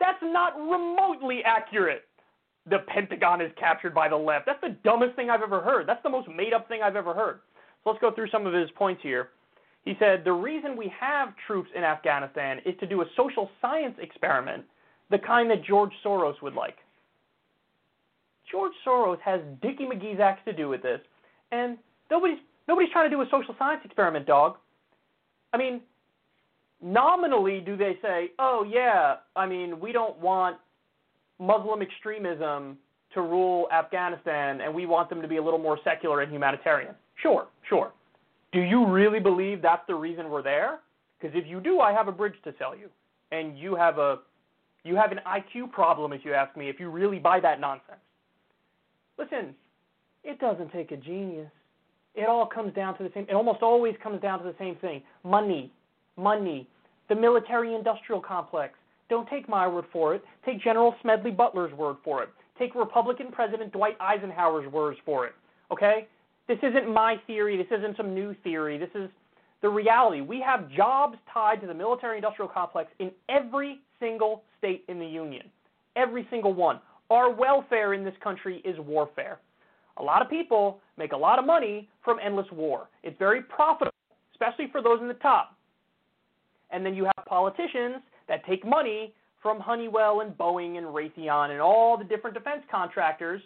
That's not remotely accurate. The Pentagon is captured by the left. That's the dumbest thing I've ever heard. That's the most made up thing I've ever heard. So let's go through some of his points here. He said the reason we have troops in Afghanistan is to do a social science experiment the kind that George Soros would like. George Soros has Dickie McGee's axe to do with this, and nobody's nobody's trying to do a social science experiment, dog. I mean, nominally, do they say, "Oh yeah, I mean, we don't want Muslim extremism to rule Afghanistan, and we want them to be a little more secular and humanitarian"? Sure, sure. Do you really believe that's the reason we're there? Because if you do, I have a bridge to sell you, and you have a you have an IQ problem, if you ask me, if you really buy that nonsense. Listen, it doesn't take a genius. It all comes down to the same, it almost always comes down to the same thing money. Money. The military industrial complex. Don't take my word for it. Take General Smedley Butler's word for it. Take Republican President Dwight Eisenhower's words for it. Okay? This isn't my theory. This isn't some new theory. This is the reality. We have jobs tied to the military industrial complex in every single state in the Union. Every single one. Our welfare in this country is warfare. A lot of people make a lot of money from endless war. It's very profitable, especially for those in the top. And then you have politicians that take money from Honeywell and Boeing and Raytheon and all the different defense contractors,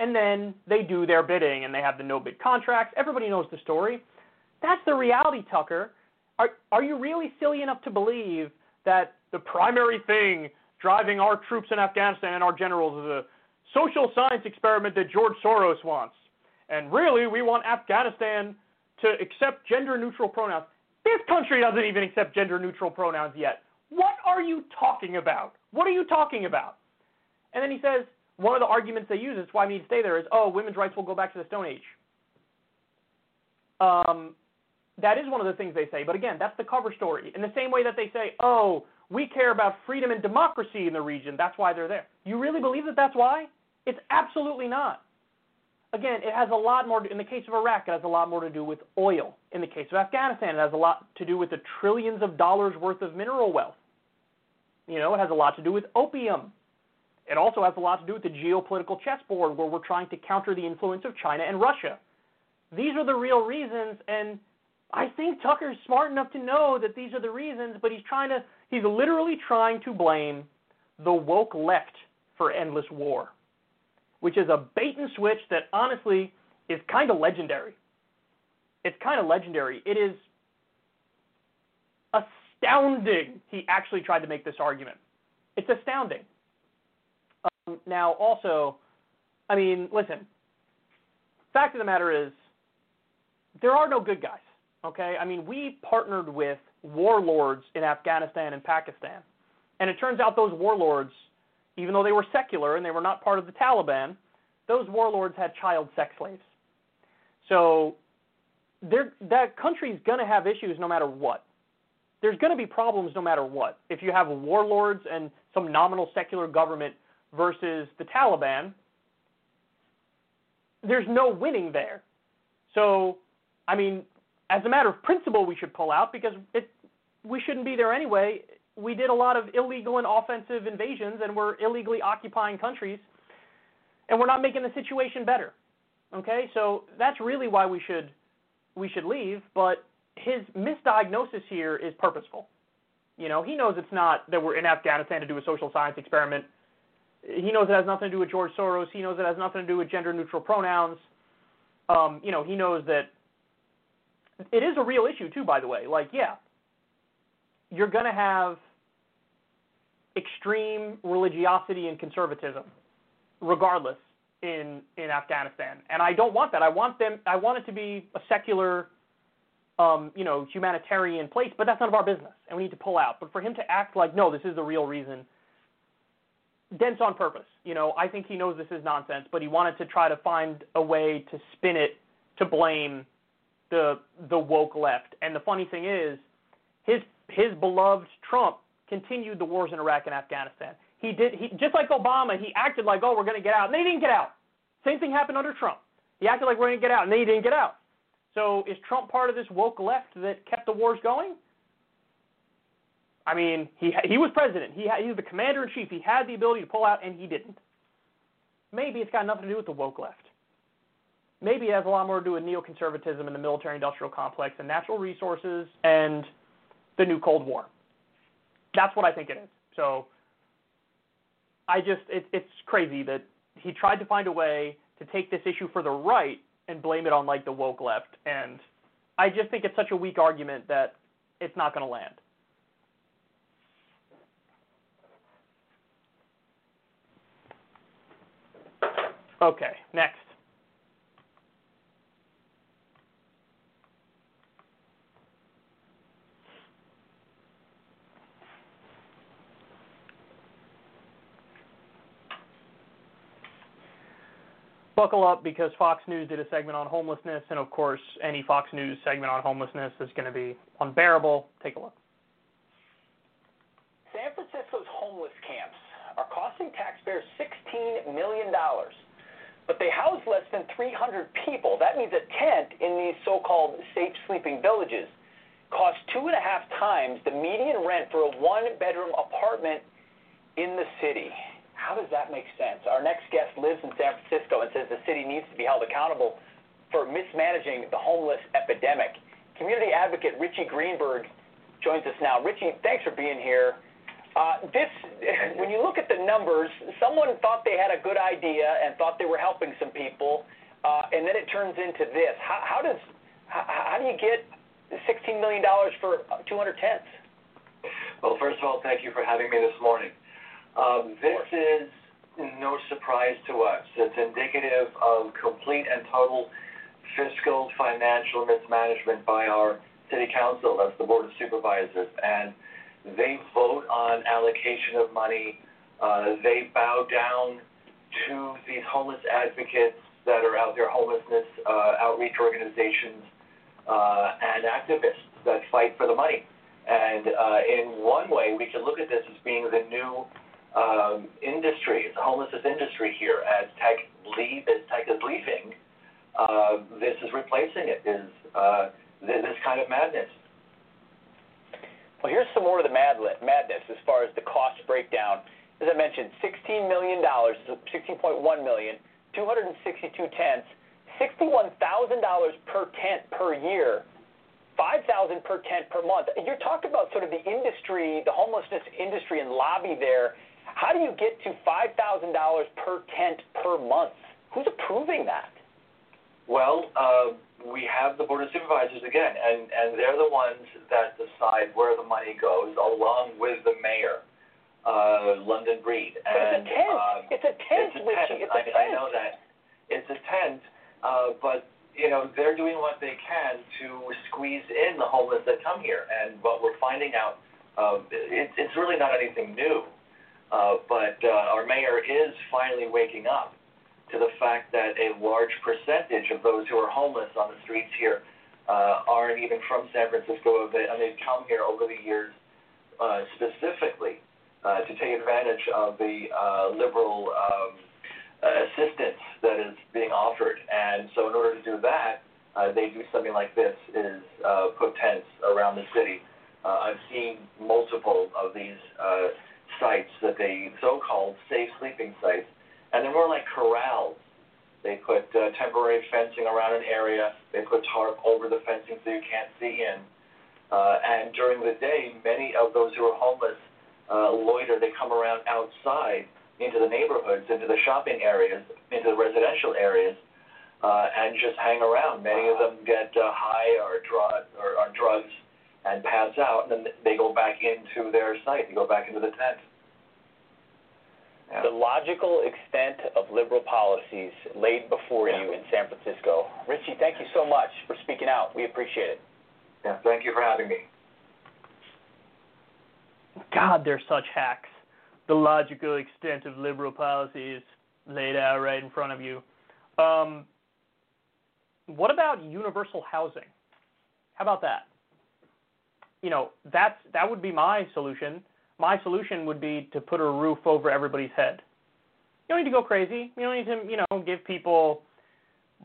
and then they do their bidding and they have the no bid contracts. Everybody knows the story. That's the reality, Tucker. Are, are you really silly enough to believe that the primary thing driving our troops in Afghanistan and our generals is a social science experiment that George Soros wants? And really, we want Afghanistan to accept gender neutral pronouns. This country doesn't even accept gender neutral pronouns yet. What are you talking about? What are you talking about? And then he says, one of the arguments they use, it's why we need to stay there, is oh, women's rights will go back to the Stone Age. Um, that is one of the things they say, but again, that's the cover story. In the same way that they say, oh, we care about freedom and democracy in the region, that's why they're there. You really believe that that's why? It's absolutely not. Again, it has a lot more, in the case of Iraq, it has a lot more to do with oil. In the case of Afghanistan, it has a lot to do with the trillions of dollars worth of mineral wealth. You know, it has a lot to do with opium. It also has a lot to do with the geopolitical chessboard where we're trying to counter the influence of China and Russia. These are the real reasons, and I think Tucker's smart enough to know that these are the reasons, but he's trying to, he's literally trying to blame the woke left for endless war, which is a bait and switch that honestly is kind of legendary. It's kind of legendary. It is astounding he actually tried to make this argument. It's astounding. Um, now, also, I mean, listen, fact of the matter is, there are no good guys. Okay, I mean, we partnered with warlords in Afghanistan and Pakistan, and it turns out those warlords, even though they were secular and they were not part of the Taliban, those warlords had child sex slaves. So, that country's going to have issues no matter what. There's going to be problems no matter what. If you have warlords and some nominal secular government versus the Taliban, there's no winning there. So, I mean, as a matter of principle, we should pull out because it, we shouldn't be there anyway. We did a lot of illegal and offensive invasions, and we're illegally occupying countries, and we're not making the situation better. Okay, so that's really why we should we should leave. But his misdiagnosis here is purposeful. You know, he knows it's not that we're in Afghanistan to do a social science experiment. He knows it has nothing to do with George Soros. He knows it has nothing to do with gender neutral pronouns. Um, you know, he knows that it is a real issue too, by the way. Like, yeah, you're going to have extreme religiosity and conservatism, regardless in in Afghanistan, and I don't want that. I want them. I want it to be a secular, um, you know, humanitarian place. But that's none of our business, and we need to pull out. But for him to act like, no, this is the real reason. Dense on purpose. You know, I think he knows this is nonsense, but he wanted to try to find a way to spin it to blame the the woke left. And the funny thing is, his his beloved Trump continued the wars in Iraq and Afghanistan. He did he just like Obama, he acted like, oh, we're going to get out, and they didn't get out. Same thing happened under Trump. He acted like we're going to get out, and they didn't get out. So is Trump part of this woke left that kept the wars going? I mean, he he was president. He he was the commander in chief. He had the ability to pull out, and he didn't. Maybe it's got nothing to do with the woke left maybe it has a lot more to do with neoconservatism in the military industrial complex and natural resources and the new Cold War. That's what I think it is. So I just, it, it's crazy that he tried to find a way to take this issue for the right and blame it on like the woke left. And I just think it's such a weak argument that it's not going to land. Okay, next. Buckle up because Fox News did a segment on homelessness, and of course, any Fox News segment on homelessness is going to be unbearable. Take a look. San Francisco's homeless camps are costing taxpayers $16 million, but they house less than 300 people. That means a tent in these so called safe sleeping villages costs two and a half times the median rent for a one bedroom apartment in the city. How does that make sense? Our next guest lives in San Francisco and says the city needs to be held accountable for mismanaging the homeless epidemic. Community advocate Richie Greenberg joins us now. Richie, thanks for being here. Uh, this, when you look at the numbers, someone thought they had a good idea and thought they were helping some people, uh, and then it turns into this. How, how does, how, how do you get $16 million for 200 tents? Well, first of all, thank you for having me this morning. Um, this is no surprise to us. It's indicative of complete and total fiscal financial mismanagement by our city council, that's the board of supervisors, and they vote on allocation of money. Uh, they bow down to these homeless advocates that are out there, homelessness uh, outreach organizations, uh, and activists that fight for the money. And uh, in one way, we can look at this as being the new um, industry, the homelessness industry here. As tech leave, as tech is leaving, uh, this is replacing it. Is uh, this kind of madness? Well, here's some more of the mad madness as far as the cost breakdown. As I mentioned, $16 million, $16.1 million, 262 tents, $61,000 per tent per year, 5000 per tent per month. You're talking about sort of the industry, the homelessness industry and lobby there. How do you get to $5,000 per tent per month? Who's approving that? Well, uh, we have the Board of Supervisors again, and, and they're the ones that decide where the money goes, along with the mayor, uh, London Breed. But it's a tent. Um, it's a tent, it's a Richie. tent. It's a I, tent. I know that. It's a tent, uh, but you know they're doing what they can to squeeze in the homeless that come here. And what we're finding out, uh, it, it's really not anything new. Uh, but uh, our mayor is finally waking up to the fact that a large percentage of those who are homeless on the streets here uh, aren't even from San Francisco, and they've come here over the years uh, specifically uh, to take advantage of the uh, liberal um, assistance that is being offered. And so, in order to do that, uh, they do something like this: is uh, put tents around the city. Uh, I've seen multiple of these uh, sites that they so-called safe sleeping sites and they're more like corrals. They put uh, temporary fencing around an area. They put tarp over the fencing so you can't see in. Uh, and during the day, many of those who are homeless uh, loiter. They come around outside into the neighborhoods, into the shopping areas, into the residential areas, uh, and just hang around. Many of them get uh, high or, drug, or on drugs and pass out, and then they go back into their site. They go back into the tent. The logical extent of liberal policies laid before you in San Francisco. Richie, thank you so much for speaking out. We appreciate it. Yeah, thank you for having me. God, they're such hacks. The logical extent of liberal policy is laid out right in front of you. Um, what about universal housing? How about that? You know, that's that would be my solution. My solution would be to put a roof over everybody's head. You don't need to go crazy. You don't need to, you know, give people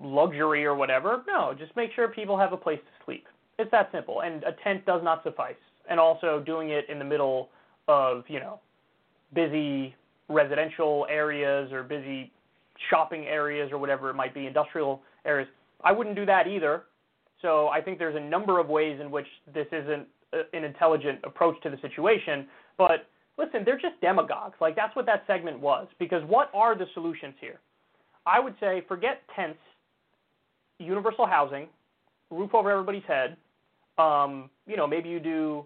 luxury or whatever. No, just make sure people have a place to sleep. It's that simple. And a tent does not suffice. And also doing it in the middle of, you know, busy residential areas or busy shopping areas or whatever it might be, industrial areas. I wouldn't do that either. So I think there's a number of ways in which this isn't an intelligent approach to the situation. But listen, they're just demagogues. Like that's what that segment was. Because what are the solutions here? I would say forget tents, universal housing, roof over everybody's head. Um, you know, maybe you do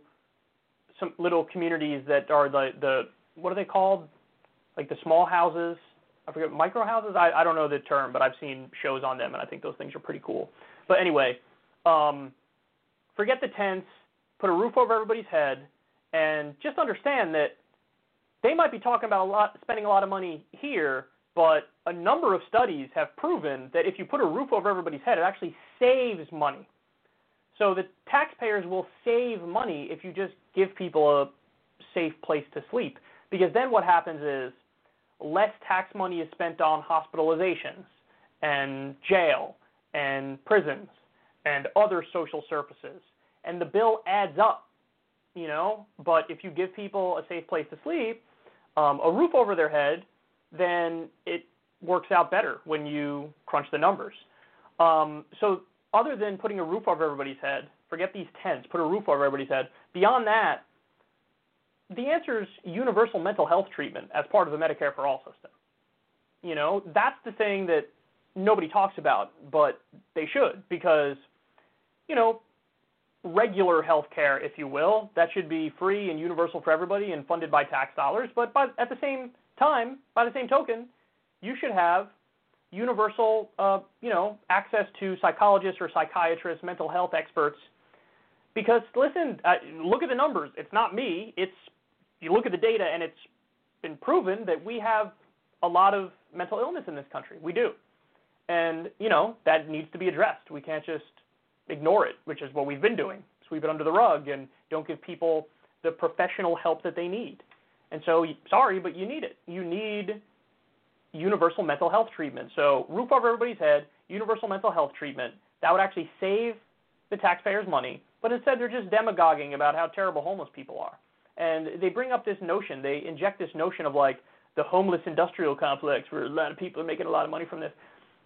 some little communities that are the the what are they called? Like the small houses. I forget micro houses. I I don't know the term, but I've seen shows on them, and I think those things are pretty cool. But anyway, um, forget the tents. Put a roof over everybody's head, and just understand that they might be talking about a lot, spending a lot of money here, but a number of studies have proven that if you put a roof over everybody's head, it actually saves money. So the taxpayers will save money if you just give people a safe place to sleep. Because then what happens is less tax money is spent on hospitalizations and jail and prisons and other social services. And the bill adds up, you know. But if you give people a safe place to sleep, um, a roof over their head, then it works out better when you crunch the numbers. Um, so other than putting a roof over everybody's head, forget these tents, put a roof over everybody's head. Beyond that, the answer is universal mental health treatment as part of the Medicare for All system. You know, that's the thing that nobody talks about, but they should because, you know, regular health care, if you will, that should be free and universal for everybody and funded by tax dollars. But by, at the same time, by the same token, you should have universal, uh, you know, access to psychologists or psychiatrists, mental health experts. Because listen, uh, look at the numbers. It's not me. It's you look at the data, and it's been proven that we have a lot of mental illness in this country. We do. And, you know, that needs to be addressed. We can't just ignore it, which is what we've been doing. Sweep it under the rug and don't give people the professional help that they need. And so, sorry, but you need it. You need universal mental health treatment. So, roof over everybody's head, universal mental health treatment. That would actually save the taxpayers money. But instead, they're just demagoguing about how terrible homeless people are. And they bring up this notion, they inject this notion of like the homeless industrial complex where a lot of people are making a lot of money from this.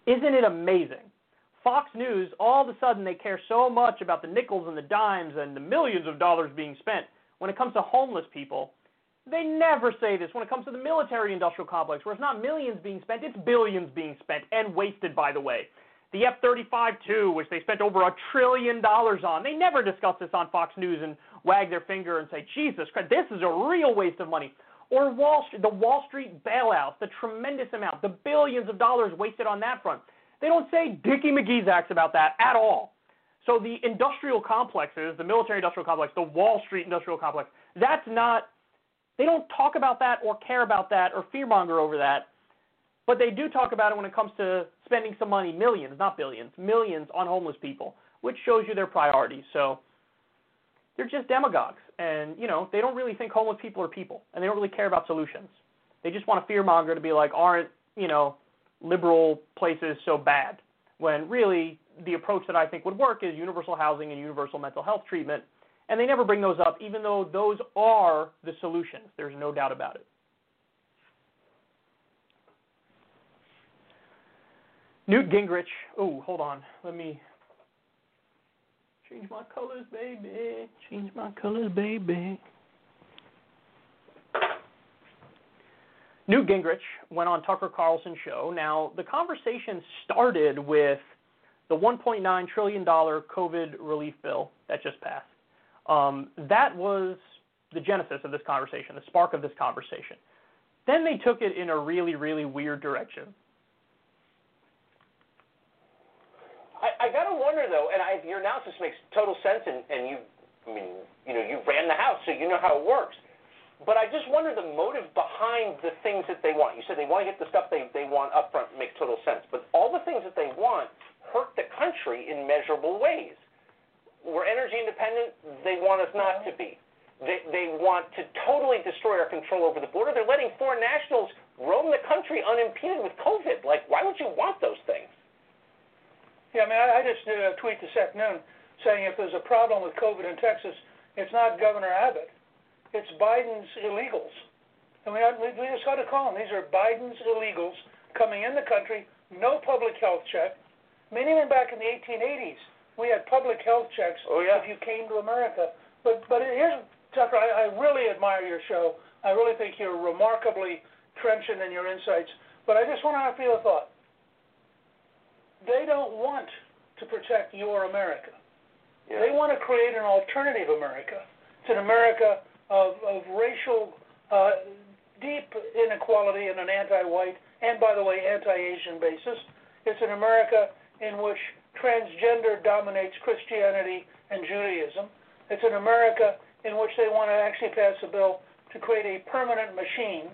Isn't it amazing? Fox News, all of a sudden, they care so much about the nickels and the dimes and the millions of dollars being spent. When it comes to homeless people, they never say this when it comes to the military industrial complex, where it's not millions being spent, it's billions being spent and wasted, by the way. The F 35 too, which they spent over a trillion dollars on. They never discuss this on Fox News and wag their finger and say, Jesus Christ, this is a real waste of money. Or Wall Street, the Wall Street bailouts, the tremendous amount, the billions of dollars wasted on that front. They don't say Dickie McGee's acts about that at all. So the industrial complexes, the military industrial complex, the Wall Street industrial complex, that's not they don't talk about that or care about that or fearmonger over that, but they do talk about it when it comes to spending some money, millions, not billions, millions on homeless people, which shows you their priorities. So they're just demagogues, and you know they don't really think homeless people are people, and they don't really care about solutions. They just want a fearmonger to be like, aren't you know liberal places so bad? When really the approach that I think would work is universal housing and universal mental health treatment and they never bring those up, even though those are the solutions. There's no doubt about it. Newt Gingrich. Oh, hold on. Let me change my colors, baby. Change my colors, baby. Newt Gingrich went on Tucker Carlson's show. Now, the conversation started with the $1.9 trillion COVID relief bill that just passed. Um, that was the genesis of this conversation, the spark of this conversation. Then they took it in a really, really weird direction. I, I gotta wonder though, and I, your analysis makes total sense, and, and you, I mean, you know, you ran the house, so you know how it works. But I just wonder the motive behind the things that they want. You said they want to get the stuff they, they want up front, makes total sense. But all the things that they want hurt the country in measurable ways we're energy independent. They want us not to be. They, they want to totally destroy our control over the border. They're letting foreign nationals roam the country unimpeded with COVID. Like, why would you want those things? Yeah, I mean, I, I just did a tweet this afternoon saying if there's a problem with COVID in Texas, it's not Governor Abbott, it's Biden's illegals. And we, we just got to call them. These are Biden's illegals coming in the country, no public health check. I mean, even back in the 1880s, we had public health checks oh, yeah. if you came to America. But but here's Tucker, I, I really admire your show. I really think you're remarkably trenchant in your insights. But I just want to feel a thought. They don't want to protect your America. Yeah. They want to create an alternative America. It's an America of, of racial, uh, deep inequality in an anti-white and, by the way, anti-Asian basis. It's an America in which transgender dominates Christianity and Judaism. It's an America in which they want to actually pass a bill to create a permanent machine,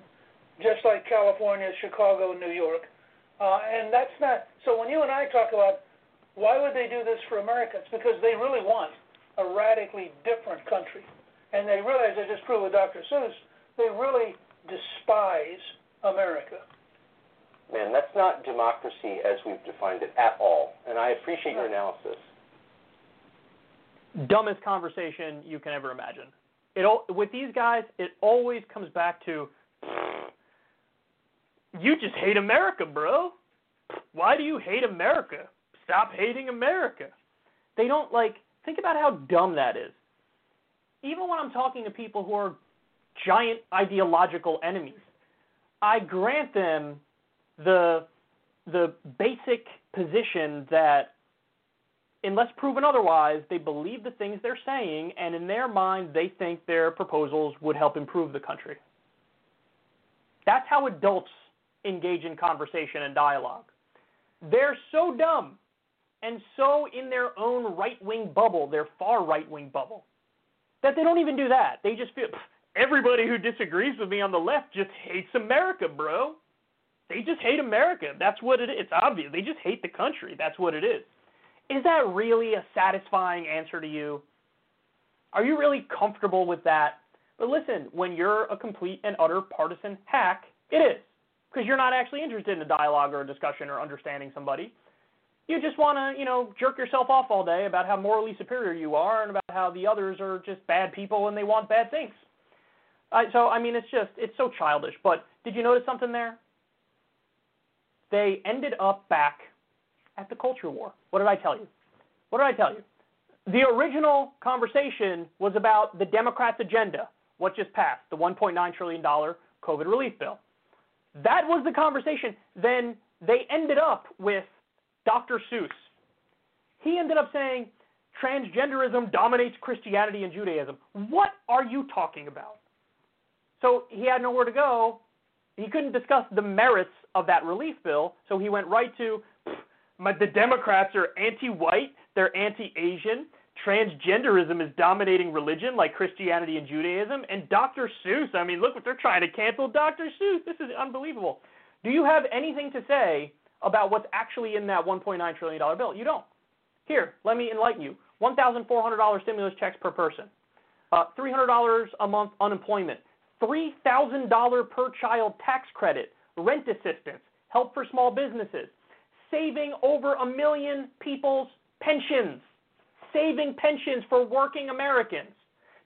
just like California, Chicago, New York. Uh, and that's not so. When you and I talk about why would they do this for America, it's because they really want a radically different country, and they realize, I just proved with Dr. Seuss, they really despise America man, that's not democracy as we've defined it at all. And I appreciate your analysis. Dumbest conversation you can ever imagine. It all, with these guys, it always comes back to you just hate America, bro. Why do you hate America? Stop hating America. They don't like think about how dumb that is. Even when I'm talking to people who are giant ideological enemies, I grant them the the basic position that unless proven otherwise, they believe the things they're saying, and in their mind, they think their proposals would help improve the country. That's how adults engage in conversation and dialogue. They're so dumb and so in their own right wing bubble, their far right wing bubble, that they don't even do that. They just feel everybody who disagrees with me on the left just hates America, bro. They just hate America. That's what it is. It's obvious. They just hate the country. That's what it is. Is that really a satisfying answer to you? Are you really comfortable with that? But listen, when you're a complete and utter partisan hack, it is. Because you're not actually interested in a dialogue or a discussion or understanding somebody. You just want to, you know, jerk yourself off all day about how morally superior you are and about how the others are just bad people and they want bad things. Uh, so, I mean, it's just, it's so childish. But did you notice something there? They ended up back at the culture war. What did I tell you? What did I tell you? The original conversation was about the Democrats' agenda, what just passed, the $1.9 trillion COVID relief bill. That was the conversation. Then they ended up with Dr. Seuss. He ended up saying transgenderism dominates Christianity and Judaism. What are you talking about? So he had nowhere to go. He couldn't discuss the merits of that relief bill, so he went right to the Democrats are anti-white, they're anti-Asian, transgenderism is dominating religion like Christianity and Judaism, and Dr. Seuss, I mean, look what they're trying to cancel Dr. Seuss. This is unbelievable. Do you have anything to say about what's actually in that $1.9 trillion bill? You don't. Here, let me enlighten you. $1,400 stimulus checks per person, uh, $300 a month unemployment, $3,000 per child tax credit, rent assistance, help for small businesses, saving over a million people's pensions, saving pensions for working Americans.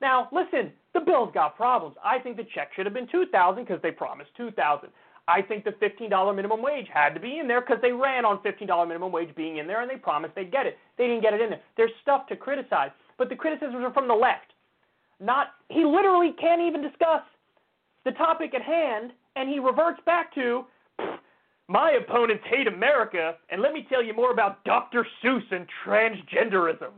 Now, listen, the bill's got problems. I think the check should have been 2000 because they promised 2000 I think the $15 minimum wage had to be in there because they ran on $15 minimum wage being in there and they promised they'd get it. They didn't get it in there. There's stuff to criticize, but the criticisms are from the left. Not he literally can't even discuss the topic at hand and he reverts back to my opponents hate America, and let me tell you more about Dr. Seuss and transgenderism.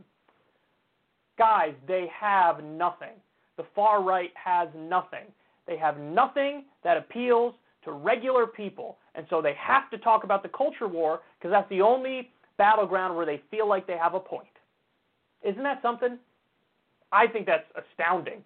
Guys, they have nothing. The far right has nothing. They have nothing that appeals to regular people. And so they have to talk about the culture war because that's the only battleground where they feel like they have a point. Isn't that something? I think that's astounding.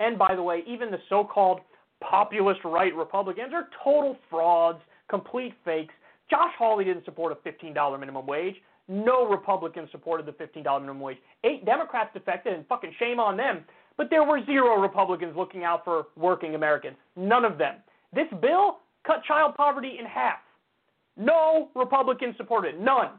And by the way, even the so called populist right Republicans are total frauds, complete fakes. Josh Hawley didn't support a $15 minimum wage. No Republicans supported the $15 minimum wage. Eight Democrats defected, and fucking shame on them. But there were zero Republicans looking out for working Americans. None of them. This bill cut child poverty in half. No Republicans support it. None.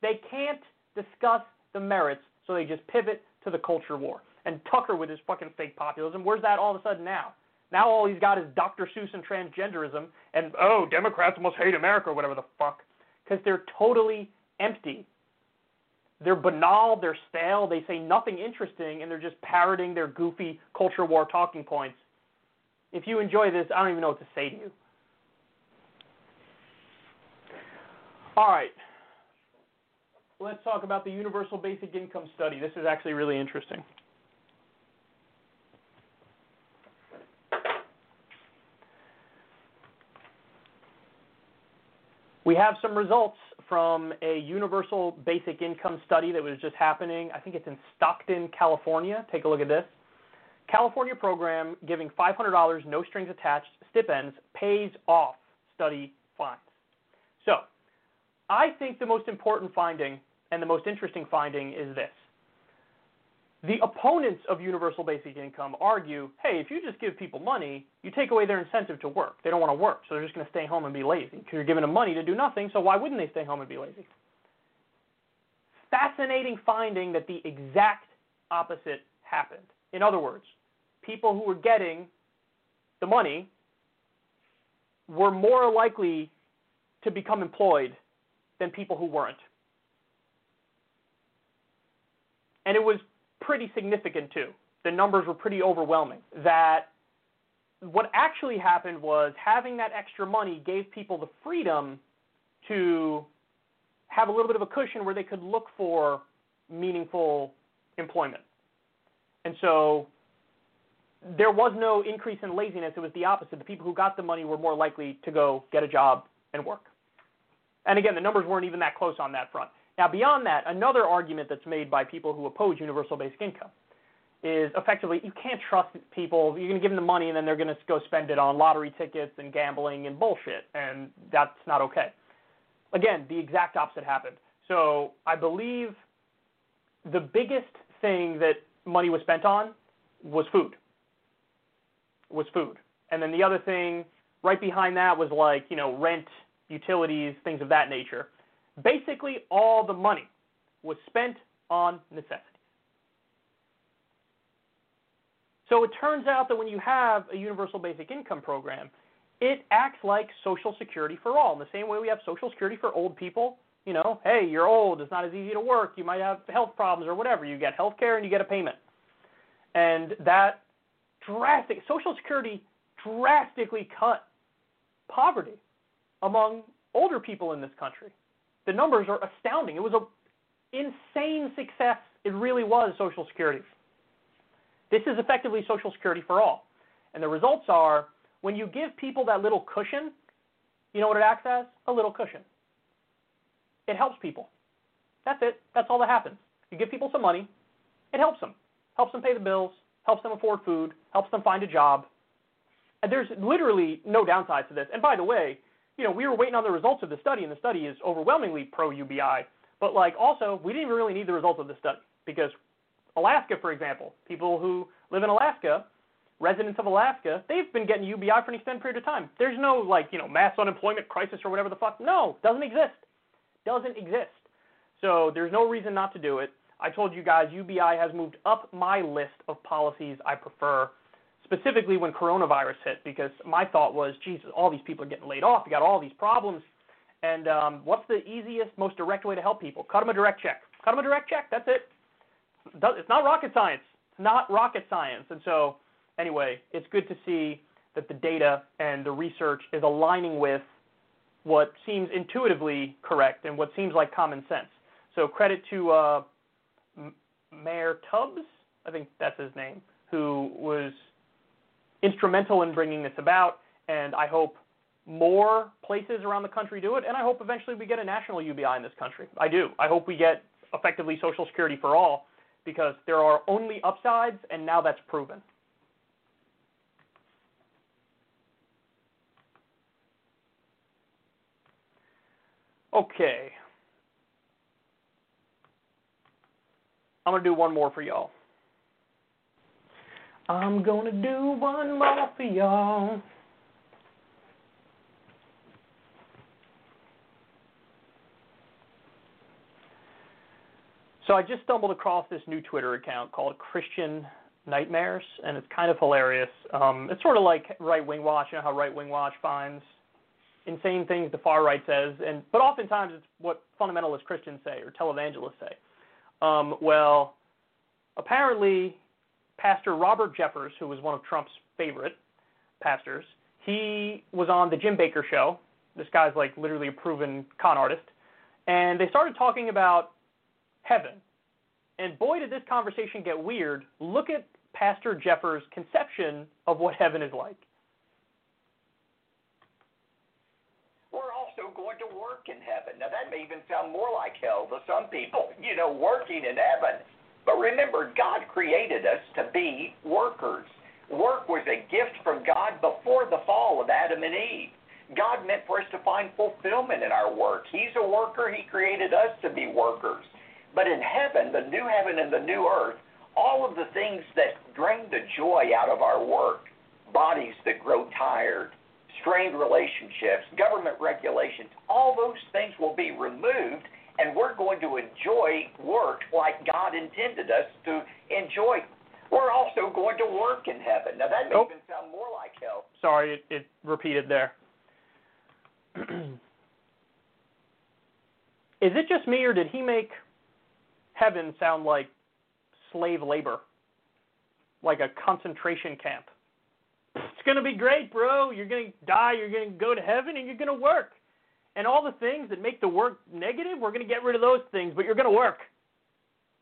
They can't discuss the merits, so they just pivot to the culture war. And Tucker with his fucking fake populism, where's that all of a sudden now? Now all he's got is Dr. Seuss and transgenderism, and oh, Democrats must hate America or whatever the fuck. Because they're totally empty. They're banal, they're stale, they say nothing interesting, and they're just parroting their goofy culture war talking points. If you enjoy this, I don't even know what to say to you. All right. Let's talk about the Universal Basic Income Study. This is actually really interesting. We have some results from a universal basic income study that was just happening. I think it's in Stockton, California. Take a look at this. California program giving $500 no strings attached stipends pays off study finds. So, I think the most important finding and the most interesting finding is this. The opponents of universal basic income argue, hey, if you just give people money, you take away their incentive to work. They don't want to work, so they're just going to stay home and be lazy because you're giving them money to do nothing, so why wouldn't they stay home and be lazy? Fascinating finding that the exact opposite happened. In other words, people who were getting the money were more likely to become employed than people who weren't. And it was pretty significant too. The numbers were pretty overwhelming. That what actually happened was having that extra money gave people the freedom to have a little bit of a cushion where they could look for meaningful employment. And so there was no increase in laziness. It was the opposite. The people who got the money were more likely to go get a job and work. And again, the numbers weren't even that close on that front. Now, beyond that, another argument that's made by people who oppose universal basic income is effectively you can't trust people. You're going to give them the money and then they're going to go spend it on lottery tickets and gambling and bullshit, and that's not okay. Again, the exact opposite happened. So I believe the biggest thing that money was spent on was food. Was food. And then the other thing right behind that was like, you know, rent, utilities, things of that nature. Basically, all the money was spent on necessities. So it turns out that when you have a universal basic income program, it acts like Social Security for all. In the same way we have Social Security for old people, you know, hey, you're old, it's not as easy to work, you might have health problems or whatever. You get health care and you get a payment. And that drastic Social Security drastically cut poverty among older people in this country. The numbers are astounding. It was an insane success. It really was Social Security. This is effectively Social Security for all. And the results are when you give people that little cushion, you know what it acts as? A little cushion. It helps people. That's it. That's all that happens. You give people some money, it helps them. Helps them pay the bills, helps them afford food, helps them find a job. And there's literally no downsides to this. And by the way, you know, we were waiting on the results of the study, and the study is overwhelmingly pro UBI. But like, also, we didn't even really need the results of the study because Alaska, for example, people who live in Alaska, residents of Alaska, they've been getting UBI for an extended period of time. There's no like, you know, mass unemployment crisis or whatever the fuck. No, it doesn't exist. Doesn't exist. So there's no reason not to do it. I told you guys UBI has moved up my list of policies I prefer, specifically when coronavirus hit, because my thought was, Jesus, all these people are getting laid off. You got all these problems. And um, what's the easiest, most direct way to help people? Cut them a direct check. Cut them a direct check. That's it. It's not rocket science. It's not rocket science. And so, anyway, it's good to see that the data and the research is aligning with what seems intuitively correct and what seems like common sense. So, credit to uh, Mayor Tubbs, I think that's his name, who was instrumental in bringing this about. And I hope more places around the country do it. And I hope eventually we get a national UBI in this country. I do. I hope we get effectively Social Security for all because there are only upsides, and now that's proven. Okay. I'm going to do one more for y'all. I'm going to do one more for y'all. So I just stumbled across this new Twitter account called Christian Nightmares, and it's kind of hilarious. Um, it's sort of like Right Wing Watch. You know how Right Wing Watch finds insane things the far right says, and but oftentimes it's what fundamentalist Christians say or televangelists say. Um, well, apparently, Pastor Robert Jeffress, who was one of Trump's favorite pastors, he was on the Jim Bakker show. This guy's like literally a proven con artist, and they started talking about heaven. And boy, did this conversation get weird. Look at Pastor Jeffress' conception of what heaven is like. We're also going to work in heaven. Now, that may even sound more like hell to some people, you know, working in heaven. But remember, God created us to be workers. Work was a gift from God before the fall of Adam and Eve. God meant for us to find fulfillment in our work. He's a worker, He created us to be workers. But in heaven, the new heaven and the new earth, all of the things that drain the joy out of our work, bodies that grow tired, strained relationships, government regulations, all those things will be removed, and we're going to enjoy work like God intended us to enjoy. We're also going to work in heaven. Now, that may Oh. even sound more like hell. Sorry, it, it repeated there. Is it just me, or did he make heaven sound like slave labor, like a concentration camp? It's gonna be great, bro. You're gonna die. You're gonna go to heaven, and you're gonna work. And all the things that make the work negative, we're gonna get rid of those things. But you're gonna work.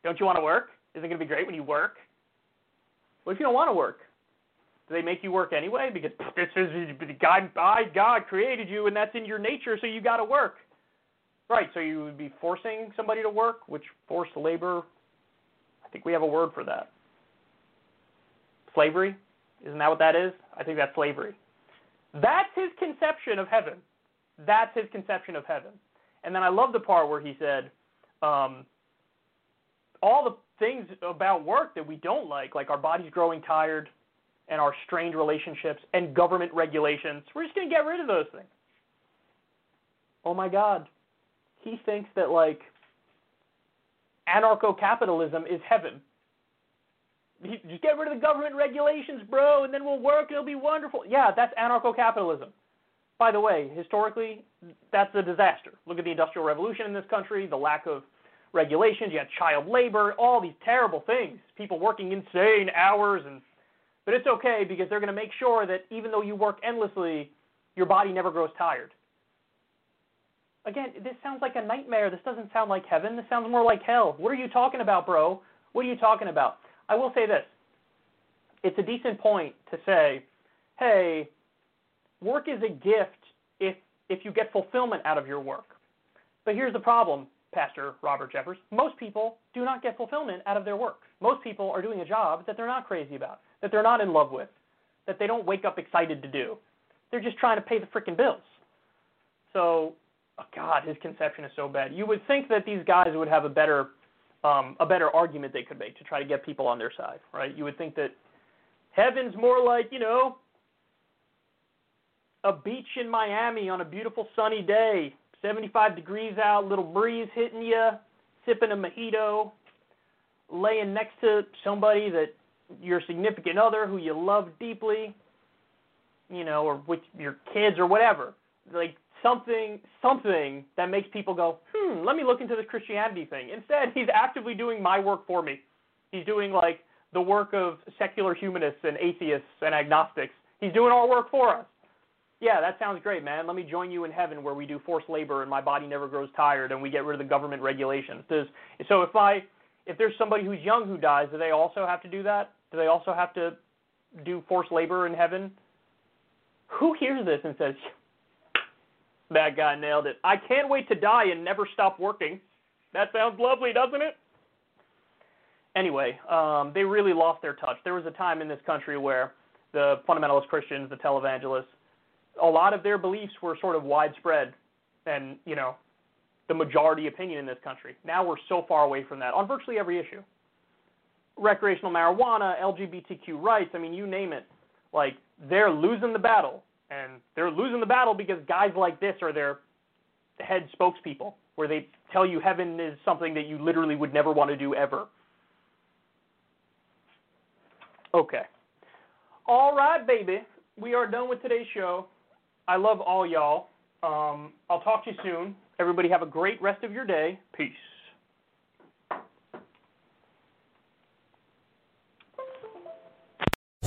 Don't you want to work? Isn't it gonna be great when you work? What if you don't want to work? Do they make you work anyway? Because this is God, I, God created you, and that's in your nature, so you got to work. Right. So you would be forcing somebody to work, which forced labor. I think we have a word for that. slavery. Isn't that what that is? I think that's slavery. That's his conception of heaven. That's his conception of heaven. And then I love the part where he said, um, all the things about work that we don't like, like our bodies growing tired and our strained relationships and government regulations, we're just going to get rid of those things. Oh my God. He thinks that, like, anarcho capitalism is heaven. Just get rid of the government regulations, bro, and then we'll work. It'll be wonderful. Yeah, that's anarcho capitalism. By the way, historically, that's a disaster. Look at the Industrial Revolution in this country, the lack of regulations, you had child labor, all these terrible things. People working insane hours and but it's okay because they're going to make sure that even though you work endlessly, your body never grows tired. Again, this sounds like a nightmare. This doesn't sound like heaven. This sounds more like hell. What are you talking about, bro? What are you talking about? I will say this. It's a decent point to say, hey, work is a gift if if you get fulfillment out of your work. But here's the problem. Pastor Robert Jeffress, most people do not get fulfillment out of their work. Most people are doing a job that they're not crazy about, that they're not in love with, that they don't wake up excited to do. They're just trying to pay the freaking bills. So, oh God, his conception is so bad. You would think that these guys would have a better, um, a better argument they could make to try to get people on their side, right? You would think that heaven's more like, you know, a beach in Miami on a beautiful sunny day 75 degrees out, little breeze hitting you, sipping a mojito, laying next to somebody that your significant other who you love deeply, you know, or with your kids or whatever. Like something something that makes people go, "Hmm, let me look into this Christianity thing." Instead, he's actively doing my work for me. He's doing like the work of secular humanists and atheists and agnostics. He's doing our work for us yeah, that sounds great, man. Let me join you in heaven where we do forced labor and my body never grows tired and we get rid of the government regulations. Does so if I if there's somebody who's young who dies, do they also have to do that? Do they also have to do forced labor in heaven? Who hears this and says, "That guy nailed it. I can't wait to die and never stop working." That sounds lovely, doesn't it? Anyway, um, they really lost their touch. There was a time in this country where the fundamentalist Christians, the televangelists, a lot of their beliefs were sort of widespread and, you know, the majority opinion in this country. Now we're so far away from that on virtually every issue. Recreational marijuana, LGBTQ rights, I mean, you name it. Like, they're losing the battle. And they're losing the battle because guys like this are their head spokespeople, where they tell you heaven is something that you literally would never want to do ever. Okay. All right, baby. We are done with today's show. I love all y'all. Um, I'll talk to you soon. Everybody have a great rest of your day. Peace.